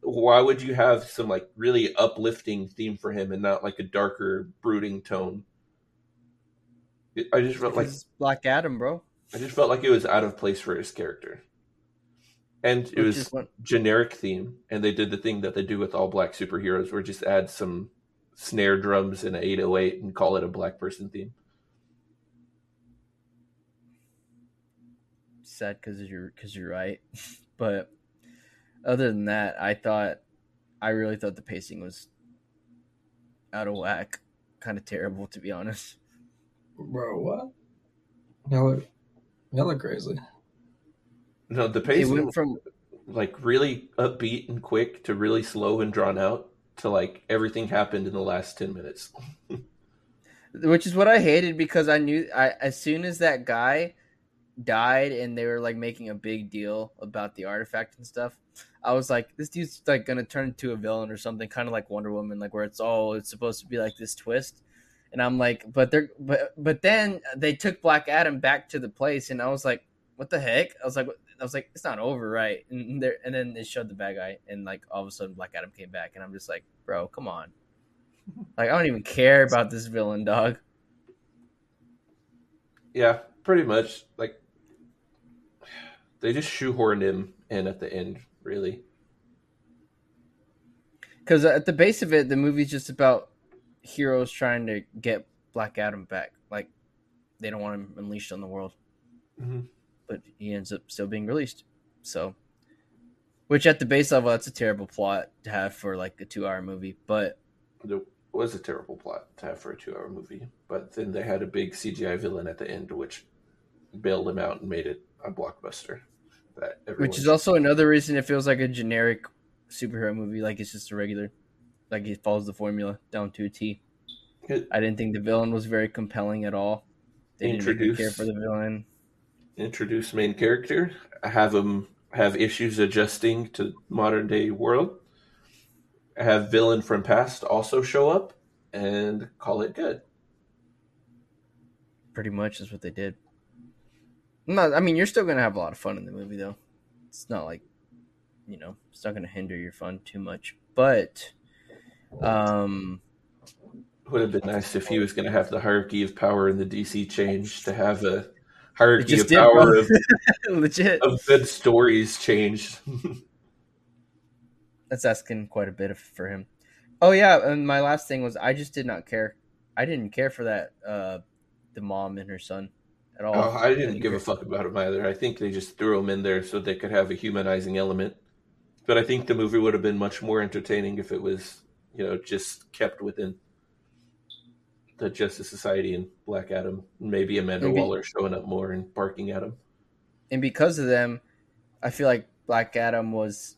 Speaker 4: Why would you have some like really uplifting theme for him and not like a darker, brooding tone? It- I just felt like
Speaker 1: Black Adam, bro.
Speaker 4: I just felt like it was out of place for his character, and it
Speaker 1: Which
Speaker 4: was generic theme. And they did the thing that they do with all black superheroes, where just add some snare drums and an 808 and call it a black person theme.
Speaker 1: sad because you're because you're right. but other than that, I thought I really thought the pacing was out of whack, kind of terrible to be honest.
Speaker 5: Bro, what? Y'all look, y'all look crazy.
Speaker 4: No, the
Speaker 1: It
Speaker 4: pacing
Speaker 1: went from
Speaker 4: like really upbeat and quick to really slow and drawn out to like everything happened in the last 10 minutes.
Speaker 1: which is what I hated because I knew I as soon as that guy died and they were like making a big deal about the artifact and stuff. I was like, this dude's like gonna turn into a villain or something, kind of like Wonder Woman, like where it's all it's supposed to be like this twist. And I'm like, but they're but but then they took Black Adam back to the place, and I was like, what the heck? I was like, I was like, it's not over, right? And there, and then they showed the bad guy, and like all of a sudden Black Adam came back, and I'm just like, bro, come on. Like I don't even care about this villain, dog.
Speaker 4: Yeah, pretty much. Like they just shoehorned him in at the end, really.
Speaker 1: Because at the base of it, the movie's just about heroes trying to get Black Adam back. Like they don't want him unleashed on the world,
Speaker 4: Mhm.
Speaker 1: But he ends up still being released. So, which at the base level, that's a terrible plot to have for like a two-hour movie. But
Speaker 4: It was a terrible plot to have for a two-hour movie, but then they had a big CGI villain at the end, which bailed him out and made it a blockbuster. That
Speaker 1: which is also another reason it feels like a generic superhero movie. Like it's just a regular, like it follows the formula down to a T. I didn't think the villain was very compelling at all. They didn't me care for the villain.
Speaker 4: Introduce main character, have him have issues adjusting to modern day world, have villain from past also show up, and call it good.
Speaker 1: pretty much is what they did. No, I mean you're still gonna have a lot of fun in the movie though. It's not like you know, it's not gonna hinder your fun too much. But um
Speaker 4: Would have been nice if he was going to have the hierarchy of power in the DC change to have a hierarchy of power of,
Speaker 1: legit.
Speaker 4: of good stories changed.
Speaker 1: That's asking quite a bit of, for him. Oh yeah, and my last thing was I just did not care. I didn't care for that uh the mom and her son at all.
Speaker 4: Oh, I didn't give
Speaker 1: care.
Speaker 4: a fuck about him either. I think they just threw him in there so they could have a humanizing element. But I think the movie would have been much more entertaining if it was, you know, just kept within the Justice Society and Black Adam. Maybe Amanda
Speaker 1: Maybe-
Speaker 4: Waller showing up more and barking at him.
Speaker 1: And because of them, I feel like Black Adam was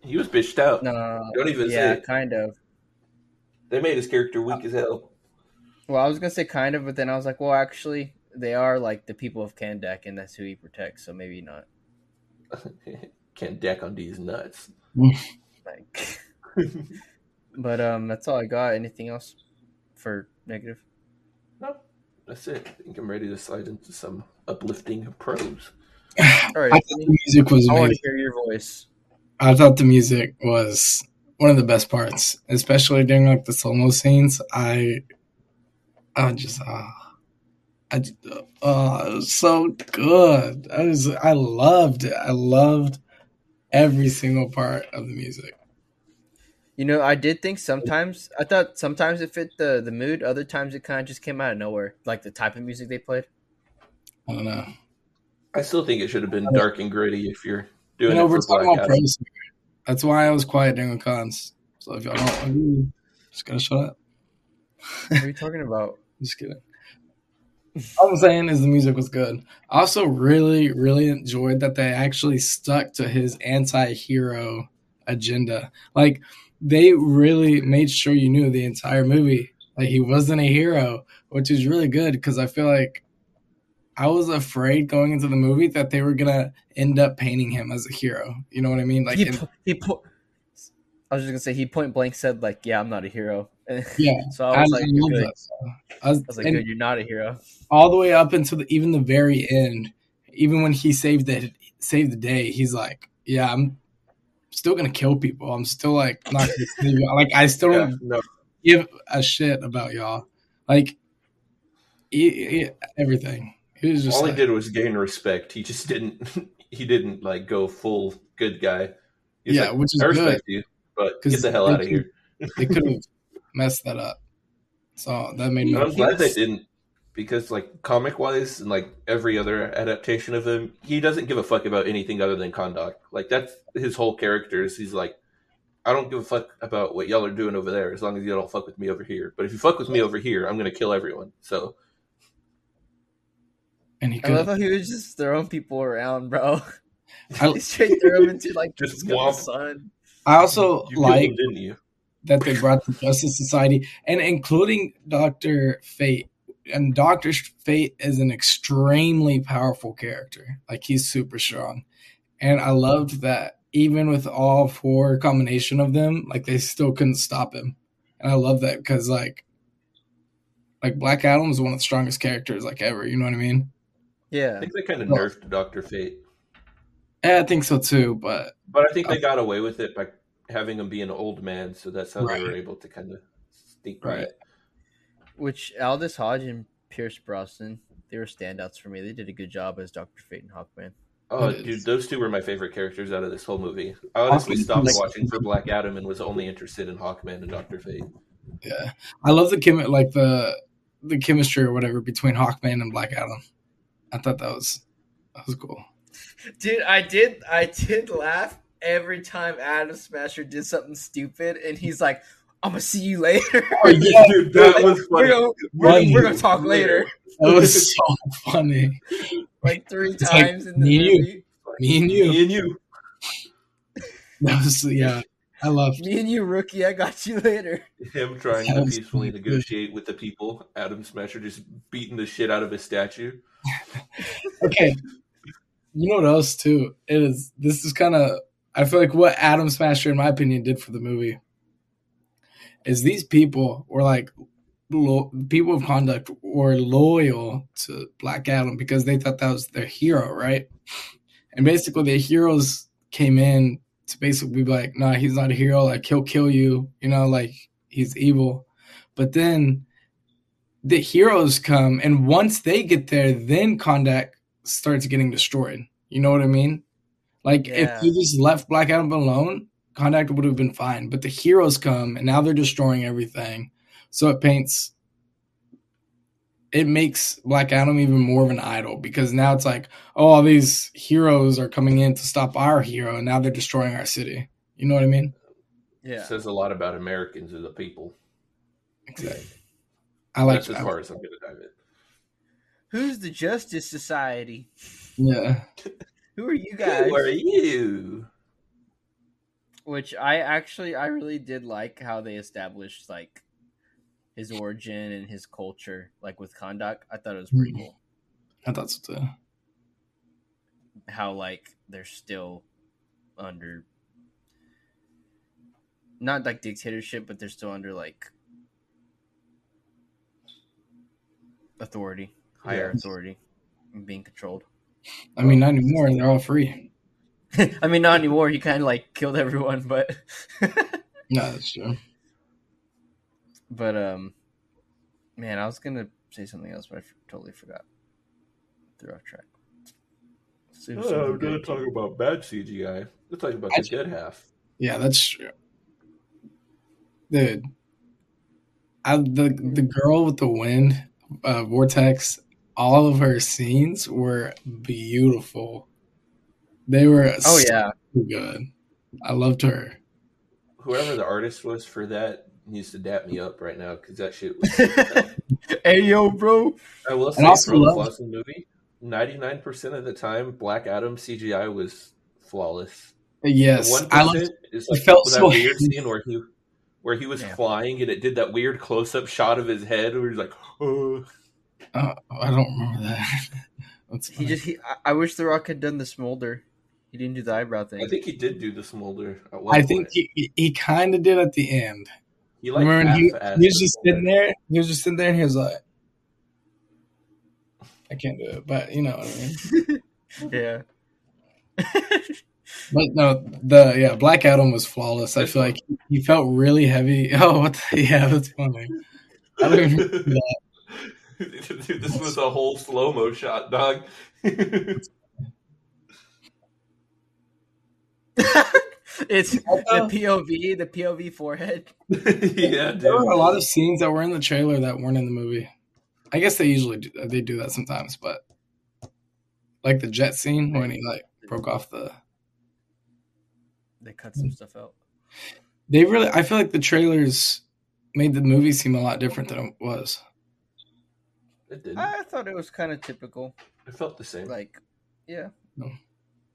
Speaker 4: He was bitched out.
Speaker 1: no,
Speaker 4: Don't even say
Speaker 1: yeah, kind of.
Speaker 4: They made his character weak as hell.
Speaker 1: Well, I was gonna say kind of, but then I was like, well, actually, they are like the people of Kahndaq, and that's who he protects. So maybe not.
Speaker 4: Can't deck on these nuts.
Speaker 1: Like, but um, that's all I got. Anything else for negative?
Speaker 4: no, that's it. I think I'm ready to slide into some uplifting prose.
Speaker 1: All
Speaker 5: I thought the music was
Speaker 1: I want to hear your voice.
Speaker 5: I thought the music was one of the best parts, especially during like the solo scenes. I, I just, uh, I, just- oh, it was so good. I was, I loved it. I loved every single part of the music.
Speaker 1: You know, I did think sometimes I thought sometimes it fit the the mood. Other times it kind of just came out of nowhere, like the type of music they played.
Speaker 5: I don't know.
Speaker 4: I still think it should have been dark and gritty if you're doing
Speaker 5: You know,
Speaker 4: it
Speaker 5: we're
Speaker 4: for Black
Speaker 5: about
Speaker 4: Adam.
Speaker 5: pros. here. That's why I was quiet during the cons. So if y'all don't agree, just gotta shut up.
Speaker 1: What are you talking about?
Speaker 5: Just kidding. All I'm saying is the music was good. I also really, really enjoyed that they actually stuck to his anti-hero agenda. Like they really made sure you knew the entire movie. Like he wasn't a hero, which is really good because I feel like I was afraid going into the movie that they were gonna end up painting him as a hero. You know what I mean? Like,
Speaker 1: he,
Speaker 5: in-
Speaker 1: he po- I was just gonna say he point blank said like, "Yeah, I'm not a hero."
Speaker 5: yeah,
Speaker 1: so I was
Speaker 5: I
Speaker 1: like, good.
Speaker 5: that. I was,
Speaker 1: I was like, "Good, you're not a hero."
Speaker 5: all the way up until the, even the very end, even when he saved the saved the day, he's like, "Yeah, I'm still gonna kill people. I'm still like not gonna save you. Like I still
Speaker 4: Yeah,
Speaker 5: don't
Speaker 4: no,
Speaker 5: give a shit about y'all. Like he, he- everything. He was just
Speaker 4: all
Speaker 5: like,
Speaker 4: he did was gain respect. He just didn't. He didn't like go full good guy. He's
Speaker 5: Yeah,
Speaker 4: like,
Speaker 5: which is
Speaker 4: I respect
Speaker 5: good.
Speaker 4: you, but get the hell out of
Speaker 5: could-
Speaker 4: here.
Speaker 5: they could have messed that up. So that made me.
Speaker 4: I'm glad they didn't, because like comic wise and like every other adaptation of him, he doesn't give a fuck about anything other than Kahndaq. Like that's his whole character. Is he's like, I don't give a fuck about what y'all are doing over there, as long as you don't fuck with me over here. But if you fuck with me over here, I'm gonna kill everyone. So
Speaker 5: and he
Speaker 1: I love how he was just throwing people around, bro.
Speaker 5: I,
Speaker 1: he straight threw him into like
Speaker 4: Just
Speaker 1: the sun.
Speaker 5: I also
Speaker 4: you
Speaker 5: like
Speaker 4: him, didn't you?
Speaker 5: that they brought the Justice Society and including Doctor Fate. And Doctor Fate is an extremely powerful character. Like he's super strong, and I loved that even with all four combination of them, like they still couldn't stop him. And I love that because like, like Black Adam is one of the strongest characters like ever. You know what I mean?
Speaker 1: Yeah, I
Speaker 4: think they kind of
Speaker 5: Well-
Speaker 4: nerfed Doctor Fate,
Speaker 5: Yeah, I think so too. But
Speaker 4: but I think they got away with it by having him be an old man. So that's how they were able to kind of sneak
Speaker 5: Right.
Speaker 4: right.
Speaker 1: Which Aldis Hodge and Pierce Brosnan, they were standouts for me. They did a good job as Doctor Fate and Hawkman.
Speaker 4: Oh, dude, those two were my favorite characters out of this whole movie. I honestly stopped
Speaker 5: was-
Speaker 4: watching for Black Adam and was only interested in Hawkman and Doctor Fate.
Speaker 5: yeah, I love the chem like the the chemistry or whatever between Hawkman and Black Adam. I thought that was that was cool.
Speaker 1: Dude, I did I did laugh every time Atom Smasher did something stupid, and he's like, "I'm gonna see you later."
Speaker 5: Oh, yeah,
Speaker 4: dude, that was
Speaker 1: we're
Speaker 4: funny.
Speaker 1: gonna, we're,
Speaker 5: Funny.
Speaker 1: we're gonna talk later.
Speaker 5: That was so funny.
Speaker 1: Like three
Speaker 5: It's like,
Speaker 1: times in the
Speaker 5: me and you.
Speaker 1: movie.
Speaker 5: Me and you.
Speaker 4: Me and you.
Speaker 5: That was yeah. I love
Speaker 1: Me and you, rookie. I got you later.
Speaker 4: Him trying
Speaker 5: That
Speaker 4: to peacefully
Speaker 5: good.
Speaker 4: negotiate with the people. Atom Smasher just beating the shit out of his statue.
Speaker 5: Okay. You know what else too? It is this is kind of I feel like what Atom Smasher, in my opinion, did for the movie is these people were like lo- people of Kahndaq were loyal to Black Adam because they thought that was their hero, right? And basically, the heroes came in to basically be like, "No, he's not a hero. Like he'll kill you. You know, like he's evil." But then the heroes come, and once they get there, then Kahndaq starts getting destroyed. You know what I mean? Like
Speaker 1: Yeah.
Speaker 5: if you just left Black Adam alone, Kahndaq would have been fine. But the heroes come and now they're destroying everything. So it paints it makes Black Adam even more of an idol because now it's like, oh, all these heroes are coming in to stop our hero and now they're destroying our city. You know what I mean?
Speaker 1: Yeah.
Speaker 4: Says a lot about Americans as a people.
Speaker 5: Exactly. I like
Speaker 4: That's as far as I'm going to dive it.
Speaker 1: Who's the Justice Society?
Speaker 5: Yeah.
Speaker 1: Who are you guys?
Speaker 4: Who are you?
Speaker 1: Which I actually I really did like how they established like his origin and his culture, like with Kahndaq. I thought it was pretty
Speaker 5: Mhm.
Speaker 1: cool.
Speaker 5: I thought so too.
Speaker 1: How like they're still under not like dictatorship, but they're still under like authority, higher authority, and being controlled.
Speaker 5: I mean, not anymore. They're all free.
Speaker 1: I mean, not anymore. He kind of like killed everyone, but
Speaker 5: No, that's true.
Speaker 1: but um, man, I was gonna say something else, but I f- totally forgot. Threw off track. Super,
Speaker 4: Oh,
Speaker 1: super
Speaker 4: we're going to
Speaker 1: good.
Speaker 4: talk about bad CGI. Let's talk about
Speaker 5: That's-
Speaker 4: the dead half.
Speaker 5: Yeah, that's true. Dude, I, the the girl with the wind, uh, vortex, all of her scenes were beautiful. They were
Speaker 1: Oh
Speaker 5: so
Speaker 1: yeah,
Speaker 5: good. I loved her.
Speaker 4: Whoever the artist was for that needs to dap me up right now because that shit was.
Speaker 1: hey yo, bro.
Speaker 4: I will say
Speaker 5: And also
Speaker 4: for the
Speaker 5: love-
Speaker 4: flaws in the movie, ninety nine percent of the time, Black Adam CGI was flawless.
Speaker 5: Yes,
Speaker 4: One
Speaker 5: I loved.
Speaker 4: percent is
Speaker 5: it
Speaker 4: like
Speaker 5: felt
Speaker 4: that
Speaker 5: so
Speaker 4: weird
Speaker 5: heavy.
Speaker 4: scene where he where he was
Speaker 1: Yeah.
Speaker 4: flying and it did that weird close up shot of his head where he's like, oh.
Speaker 5: Uh, I don't remember that.
Speaker 1: He just he. I- I wish The Rock had done the smolder. He didn't do the eyebrow thing.
Speaker 4: I think he did do the smolder. At one
Speaker 5: I
Speaker 4: point.
Speaker 5: think he, he, he kind of did at the end.
Speaker 4: he like
Speaker 5: Remember he, he was
Speaker 4: the
Speaker 5: just sitting there? He was just sitting there and he was like, I can't do it, but you know what I mean.
Speaker 1: yeah.
Speaker 5: But no, the yeah, Black Adam was flawless. I feel like he felt really heavy. Oh, what the, yeah, that's funny. I don't even remember that.
Speaker 4: Dude, this was a whole slow mo shot, dog.
Speaker 1: It's the POV, the POV forehead.
Speaker 4: yeah,
Speaker 5: There were a lot of scenes that were in the trailer that weren't in the movie. I guess they usually do, they do that sometimes, but like the jet scene when he like broke off the.
Speaker 1: They cut some stuff out.
Speaker 5: They really, I feel like the trailers made the movie seem a lot different than it was.
Speaker 4: It did.
Speaker 1: I thought it was kind of typical.
Speaker 4: It felt the same.
Speaker 1: Like, yeah,
Speaker 5: No.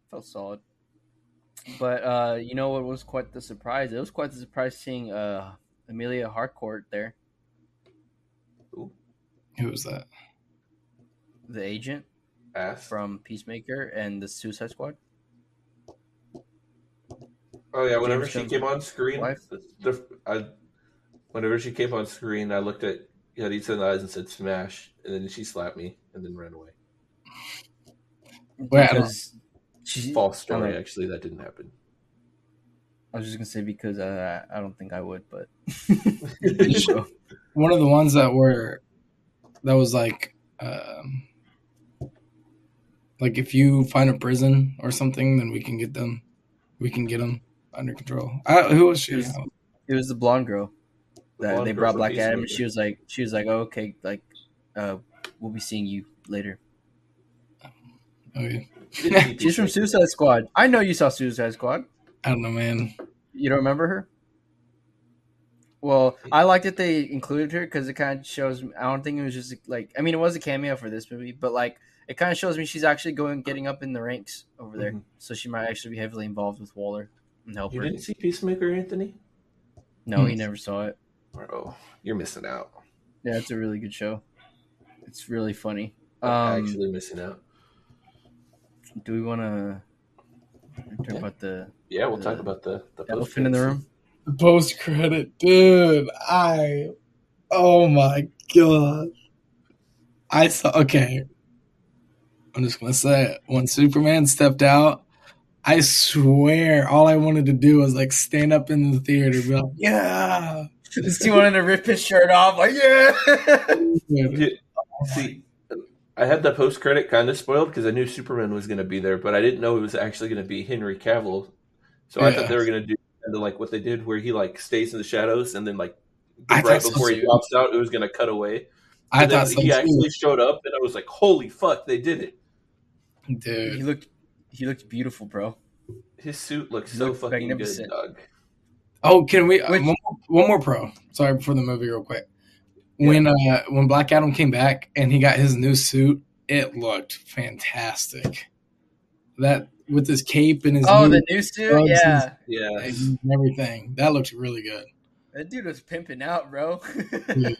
Speaker 1: felt solid. But uh, you know what was quite the surprise? It was quite the surprise seeing uh Emilia Harcourt there,
Speaker 5: Who Who was that?
Speaker 1: the agent
Speaker 4: Ass.
Speaker 1: from Peacemaker and the Suicide Squad.
Speaker 4: Oh yeah, whenever
Speaker 1: James
Speaker 4: she came on screen, the, the, I, whenever she came on screen, I looked at Yaditsa in the eyes and said "smash," and then she slapped me and then ran away.
Speaker 5: Wait,
Speaker 1: Because she,
Speaker 4: False story.
Speaker 1: know.
Speaker 4: Actually, that didn't happen.
Speaker 1: I was just gonna say because uh, I don't think I would, but
Speaker 5: One of the ones that were that was like, um, like if you find a prison or something, then we can get them, we can get them under control. I, who was she?
Speaker 1: It was- it was the blonde girl
Speaker 4: The
Speaker 1: that
Speaker 4: blonde
Speaker 1: they brought Black Adam. and She was like, she was like, oh, okay, like, uh, we'll be seeing you later.
Speaker 5: Okay.
Speaker 4: She didn't see
Speaker 1: She's from
Speaker 4: Peacemaker.
Speaker 1: Suicide Squad. I know you saw Suicide Squad.
Speaker 5: I don't know, man.
Speaker 1: You don't remember her? Well, I like that they included her because it kind of shows. I don't think it was just like. I mean, it was a cameo for this movie, but like, it kind of shows me she's actually going, getting up in the ranks over there.
Speaker 4: Mhm.
Speaker 1: So she might actually be heavily involved with Waller and help
Speaker 4: You
Speaker 1: her.
Speaker 4: didn't see Peacemaker, Anthony?
Speaker 1: No, he
Speaker 5: Hmm.
Speaker 1: never saw it.
Speaker 4: Oh, you're missing out.
Speaker 1: Yeah, it's a really good show. It's really funny.
Speaker 4: You're
Speaker 1: Um,
Speaker 4: actually missing out.
Speaker 1: Do we want to talk
Speaker 4: Yeah.
Speaker 1: about the
Speaker 4: Yeah, we'll
Speaker 1: the
Speaker 4: talk about the the
Speaker 1: elephant in the room?
Speaker 5: The Post credit, dude. I, oh my god. I saw. Okay, I'm just gonna say it. When Superman stepped out, I swear, all I wanted to do was like stand up in the theater, and be like, "Yeah."
Speaker 1: he wanted to rip his shirt off, like yeah.
Speaker 5: Dude,
Speaker 4: Yeah, See, I had the post credit kind of spoiled because I knew Superman was going to be there, but I didn't know it was actually going to be Henry Cavill. So I thought they were going to do kind of like what they did, where he like stays in the shadows, and then like
Speaker 5: I
Speaker 4: right
Speaker 5: thought so
Speaker 4: before he
Speaker 5: too.
Speaker 4: pops out, it was going to cut away.
Speaker 5: I
Speaker 4: And then
Speaker 5: thought so
Speaker 4: he
Speaker 5: too,
Speaker 4: actually showed up, and I was like, "Holy fuck, they did it!"
Speaker 5: Dude, he
Speaker 1: looked, he looked beautiful, bro.
Speaker 4: His suit looks
Speaker 1: He
Speaker 4: so fucking good,
Speaker 1: magnificent.
Speaker 4: dog.
Speaker 5: Oh, can we uh,
Speaker 1: Which-
Speaker 5: one, more, one more pro? Sorry for the movie, real quick. When uh when Black Adam came back and he got his new suit, it looked fantastic. That with his cape and his
Speaker 1: Oh,
Speaker 5: new
Speaker 1: the new suit, yeah.
Speaker 4: Yeah,
Speaker 5: everything, that looked really good.
Speaker 1: That dude was pimping out, bro.
Speaker 5: Yeah.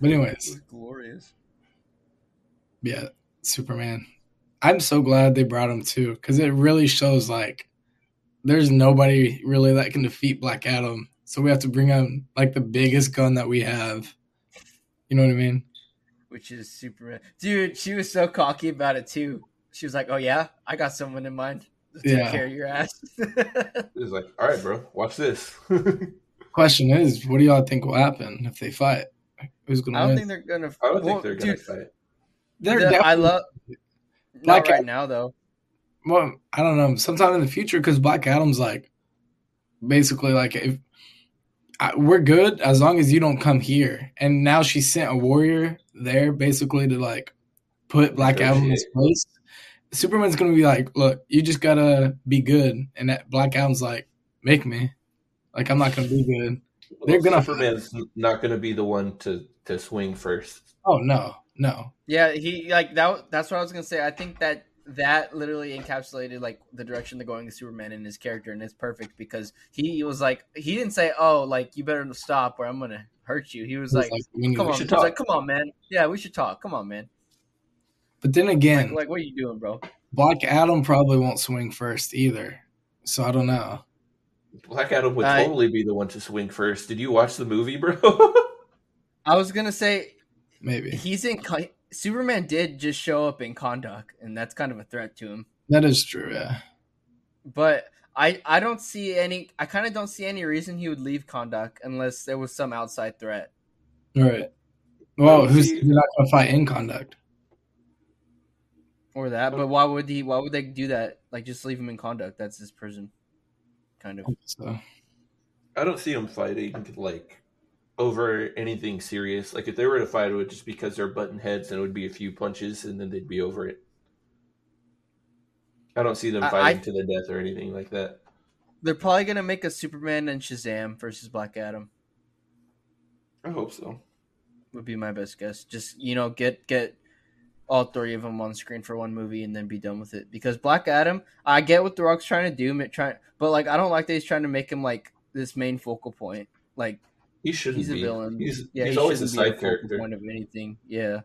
Speaker 5: But anyways,
Speaker 1: glorious.
Speaker 5: yeah, Superman. I'm so glad they brought him too because it really shows like there's nobody really that can defeat Black Adam. So we have to bring out like the biggest gun that we have. You know what I mean?
Speaker 1: Which is super. dude. She was so cocky about it too. She was like, "Oh yeah, I got someone in mind to
Speaker 5: Yeah.
Speaker 4: Uh,
Speaker 1: carry your ass."
Speaker 4: it was like, "All right, bro, watch this."
Speaker 5: Question is, what do y'all think will happen if they fight? Who's gonna
Speaker 1: I don't
Speaker 5: win?
Speaker 1: think they're gonna.
Speaker 4: I don't
Speaker 1: well,
Speaker 4: think they're going to
Speaker 1: dude,
Speaker 4: fight.
Speaker 5: they're
Speaker 1: the- I love.
Speaker 5: Black
Speaker 1: Not right
Speaker 5: Adam-
Speaker 1: now, though.
Speaker 5: Well, I don't know. Sometime in the future, because Black Adam's like, basically like, if I, we're good as long as you don't come here. And now she sent a warrior there, basically to like put Black Adam in his place. Superman's gonna be like, look, you just gotta be good, and that Black Adam's like, make me, like I'm not gonna be good. They're gonna-
Speaker 4: Superman's not going to be the one to to swing first.
Speaker 5: Oh no, no,
Speaker 1: Yeah, he like that. That's what I was gonna say. I think that that literally encapsulated like the direction they're going with Superman and his character, and it's perfect because he was like he didn't say, "Oh, like you better stop or I'm gonna hurt you." He was
Speaker 5: It's
Speaker 1: like,
Speaker 5: we
Speaker 1: "Come on,"
Speaker 4: should
Speaker 1: he's like, "Come on, man. Yeah, we should talk. Come on, man.
Speaker 5: But then again,
Speaker 1: Like, what are you doing, bro?"
Speaker 5: Black Adam probably won't swing first either. So I don't know.
Speaker 4: Black Adam would
Speaker 1: I-
Speaker 4: totally be the one to swing first. Did you watch the movie, bro?
Speaker 1: I was gonna say
Speaker 5: Maybe
Speaker 1: he's in. Con- Superman did just show up in Kahndaq, and that's kind of a threat to him.
Speaker 5: that is true. Yeah,
Speaker 1: But I I don't see any. I kind of don't see any reason he would leave Kahndaq unless there was some outside threat.
Speaker 5: all right. Well,
Speaker 4: Well,
Speaker 5: who's
Speaker 4: see-
Speaker 5: you're not gonna fight in Kahndaq?
Speaker 1: or that. But why would he? Why would they do that? Like just leave him in Kahndaq. That's his prison, kind of.
Speaker 5: So
Speaker 4: I don't see him fighting like over anything serious. Like if they were to fight, it would just because they're button heads and it would be a few punches and then they'd be over it. I don't see them
Speaker 1: I-
Speaker 4: fighting
Speaker 1: I-
Speaker 4: to the death or anything like that.
Speaker 1: They're probably gonna make a Superman and Shazam versus Black Adam.
Speaker 4: I hope so.
Speaker 1: Would be my best guess. Just you know, get get all three of them on screen for one movie and then be done with it. Because Black Adam, I get what The Rock's trying to do, trying, but like I don't like that he's trying to make him like this main focal point. Like
Speaker 4: He shouldn't
Speaker 1: he's a
Speaker 4: be.
Speaker 1: villain.
Speaker 4: He's,
Speaker 1: yeah,
Speaker 4: he's
Speaker 1: he
Speaker 4: always a
Speaker 1: shouldn't be
Speaker 4: side character.
Speaker 1: point of anything. Yeah.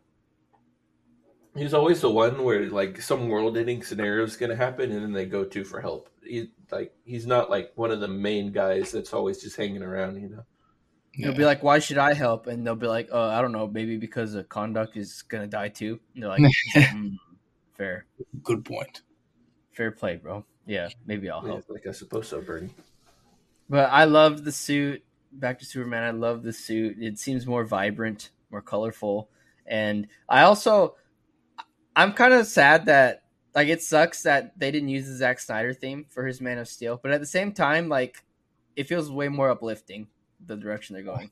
Speaker 4: He's always the one where like some world-ending scenario is going to happen, and then they go to for help. He like he's not like one of the main guys that's always just hanging around. You know,
Speaker 1: He'll be like, "Why should I help?" And they'll be like, "Oh, I don't know, maybe because the Kahndaq is gonna die too." And they're like, "Hmm, "Fair,
Speaker 5: good point.
Speaker 1: fair play, bro. Yeah, maybe I'll help."
Speaker 4: like I suppose so, Bernie.
Speaker 1: But I love the suit. Back to Superman. I love the suit. It seems more vibrant, more colorful, and I also, I'm kind of sad that like it sucks that they didn't use the Zack Snyder theme for his Man of Steel. But at the same time, like it feels way more uplifting the direction they're going.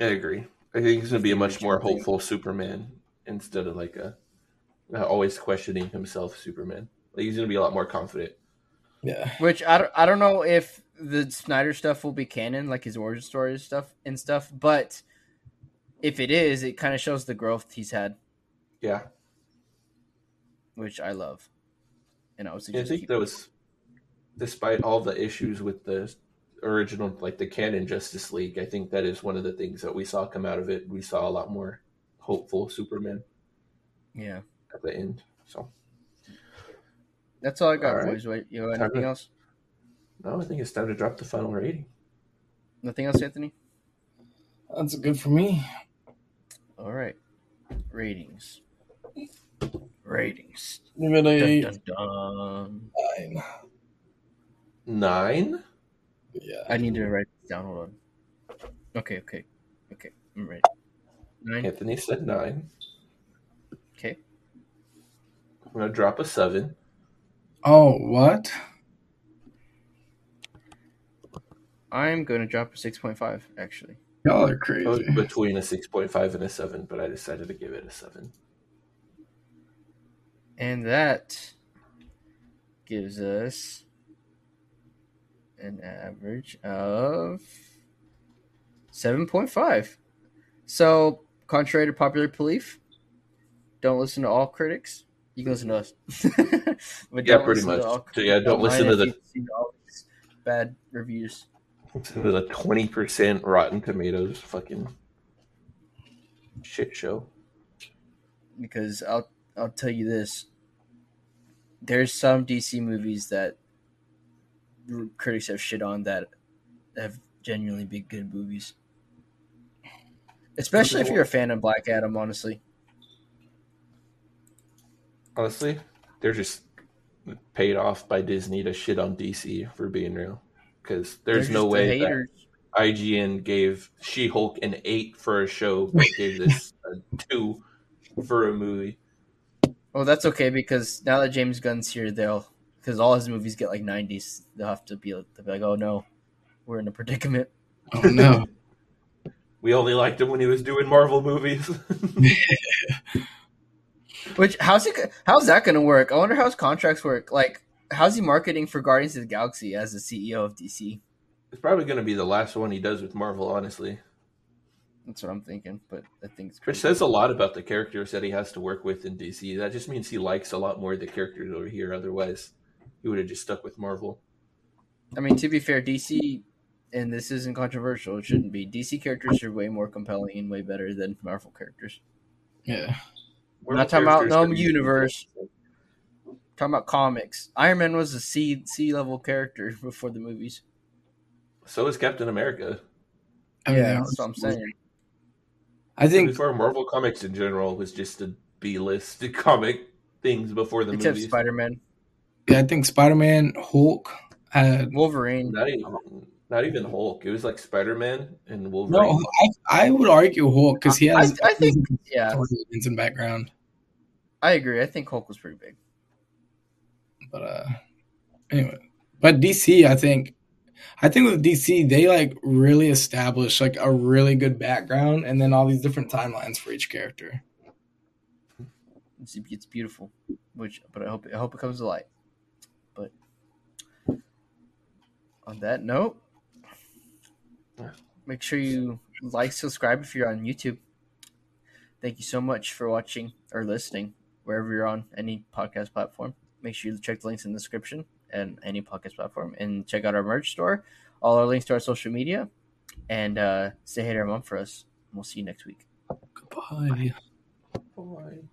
Speaker 4: I agree. I think he's going to be a much more hopeful Superman instead of like a uh, always questioning himself Superman. Like he's going to be a lot more confident.
Speaker 5: Yeah,
Speaker 1: Which I don't, I don't know if the Snyder stuff will be canon, like his origin story stuff and stuff. But if it is, it kind of shows the growth he's had,
Speaker 4: Yeah,
Speaker 1: which I love. And I was
Speaker 4: I think that was despite all the issues with the original, like the canon Justice League. I think that is one of the things that we saw come out of it. We saw a lot more hopeful Superman
Speaker 1: yeah.
Speaker 4: at the end. So
Speaker 1: That's all I got,
Speaker 4: All right.
Speaker 1: boys. Wait, you have anything
Speaker 4: to-
Speaker 1: else?
Speaker 4: now I think it's time to drop the final rating.
Speaker 1: Nothing else, Anthony?
Speaker 5: that's good for me.
Speaker 1: All right. Ratings. Ratings.
Speaker 5: Give it a
Speaker 1: Dun, dun, dun.
Speaker 5: nine.
Speaker 4: Nine.
Speaker 5: Yeah,
Speaker 1: I need to write this down. Hold on. Okay, okay. Okay. I'm ready. Nine.
Speaker 4: Anthony said nine.
Speaker 1: Okay.
Speaker 4: I'm gonna drop a seven.
Speaker 5: Oh, what?
Speaker 1: I'm going to drop a 6.5, actually.
Speaker 5: Y'all are
Speaker 4: I was
Speaker 5: crazy.
Speaker 4: between a six point five and a seven, but I decided to give it a seven.
Speaker 1: And that gives us an average of 7.5. So, contrary to popular belief, don't listen to all critics. You can listen to us. but
Speaker 4: Yeah, pretty much.
Speaker 1: all
Speaker 4: So yeah, don't
Speaker 1: mind
Speaker 4: listen to the
Speaker 1: you've seen all these bad reviews.
Speaker 4: listen to the twenty percent Rotten Tomatoes fucking shit show.
Speaker 1: because I'll I'll tell you this. There's some DC movies that critics have shit on that have genuinely been good movies. Especially if you're a fan of Black Adam, honestly.
Speaker 4: Honestly, they're just paid off by Disney to shit on DC for being real. Because there's no
Speaker 1: just the
Speaker 4: way that. IGN gave She Hulk an eight for a show, but gave this a two for a movie.
Speaker 1: Well, that's okay because now that James Gunn's here, they'll because all his movies get like 90s. They'll have to be, they'll be like, oh no, we're in a predicament.
Speaker 5: Oh no.
Speaker 4: We only liked him when he was doing Marvel movies.
Speaker 1: Which how's it? How's that going to work? I wonder how his contracts work. Like, how's he marketing for Guardians of the Galaxy as the CEO of DC?
Speaker 4: It's probably going to be the last one he does with Marvel, honestly.
Speaker 1: That's what I'm thinking. But I think it's
Speaker 4: Which says a lot about the characters that he has to work with in DC. That just means he likes a lot more of the characters over here. Otherwise, he would have just stuck with Marvel.
Speaker 1: I mean, to be fair, DC, and this isn't controversial. It shouldn't be. DC characters are way more compelling and way better than Marvel characters.
Speaker 5: Yeah.
Speaker 1: We're not talking about
Speaker 4: characters
Speaker 1: no universe. Talking about comics. Iron Man was a C C level character before the movies.
Speaker 4: So is Captain America.
Speaker 5: I mean,
Speaker 1: yeah, that's what I'm saying.
Speaker 5: I think
Speaker 4: before Marvel comics in general was just a B list comic things before the
Speaker 1: Except
Speaker 4: movies.
Speaker 1: Spider Man,
Speaker 5: yeah, I think Spider Man, Hulk had
Speaker 1: Wolverine.
Speaker 4: Not even, not even Hulk. It was like Spider Man and Wolverine.
Speaker 5: no. I, I would argue Hulk because he has.
Speaker 1: I, I think yeah,
Speaker 5: Vincent background,
Speaker 1: I agree. I think Hulk was pretty big.
Speaker 5: but uh, anyway, but DC, I think, I think with DC they like really establish like a really good background and then all these different timelines for each character.
Speaker 1: It's, it's beautiful, which but I hope I hope it comes to light. But on that note, make sure you like, subscribe if you're on YouTube. Thank you so much for watching or listening wherever you're on any podcast platform. Make sure you check the links in the description and any podcast platform, and check out our merch store. All our links to our social media, and uh, say hey to our mom for us. We'll see you next week.
Speaker 5: Goodbye.
Speaker 4: Boy.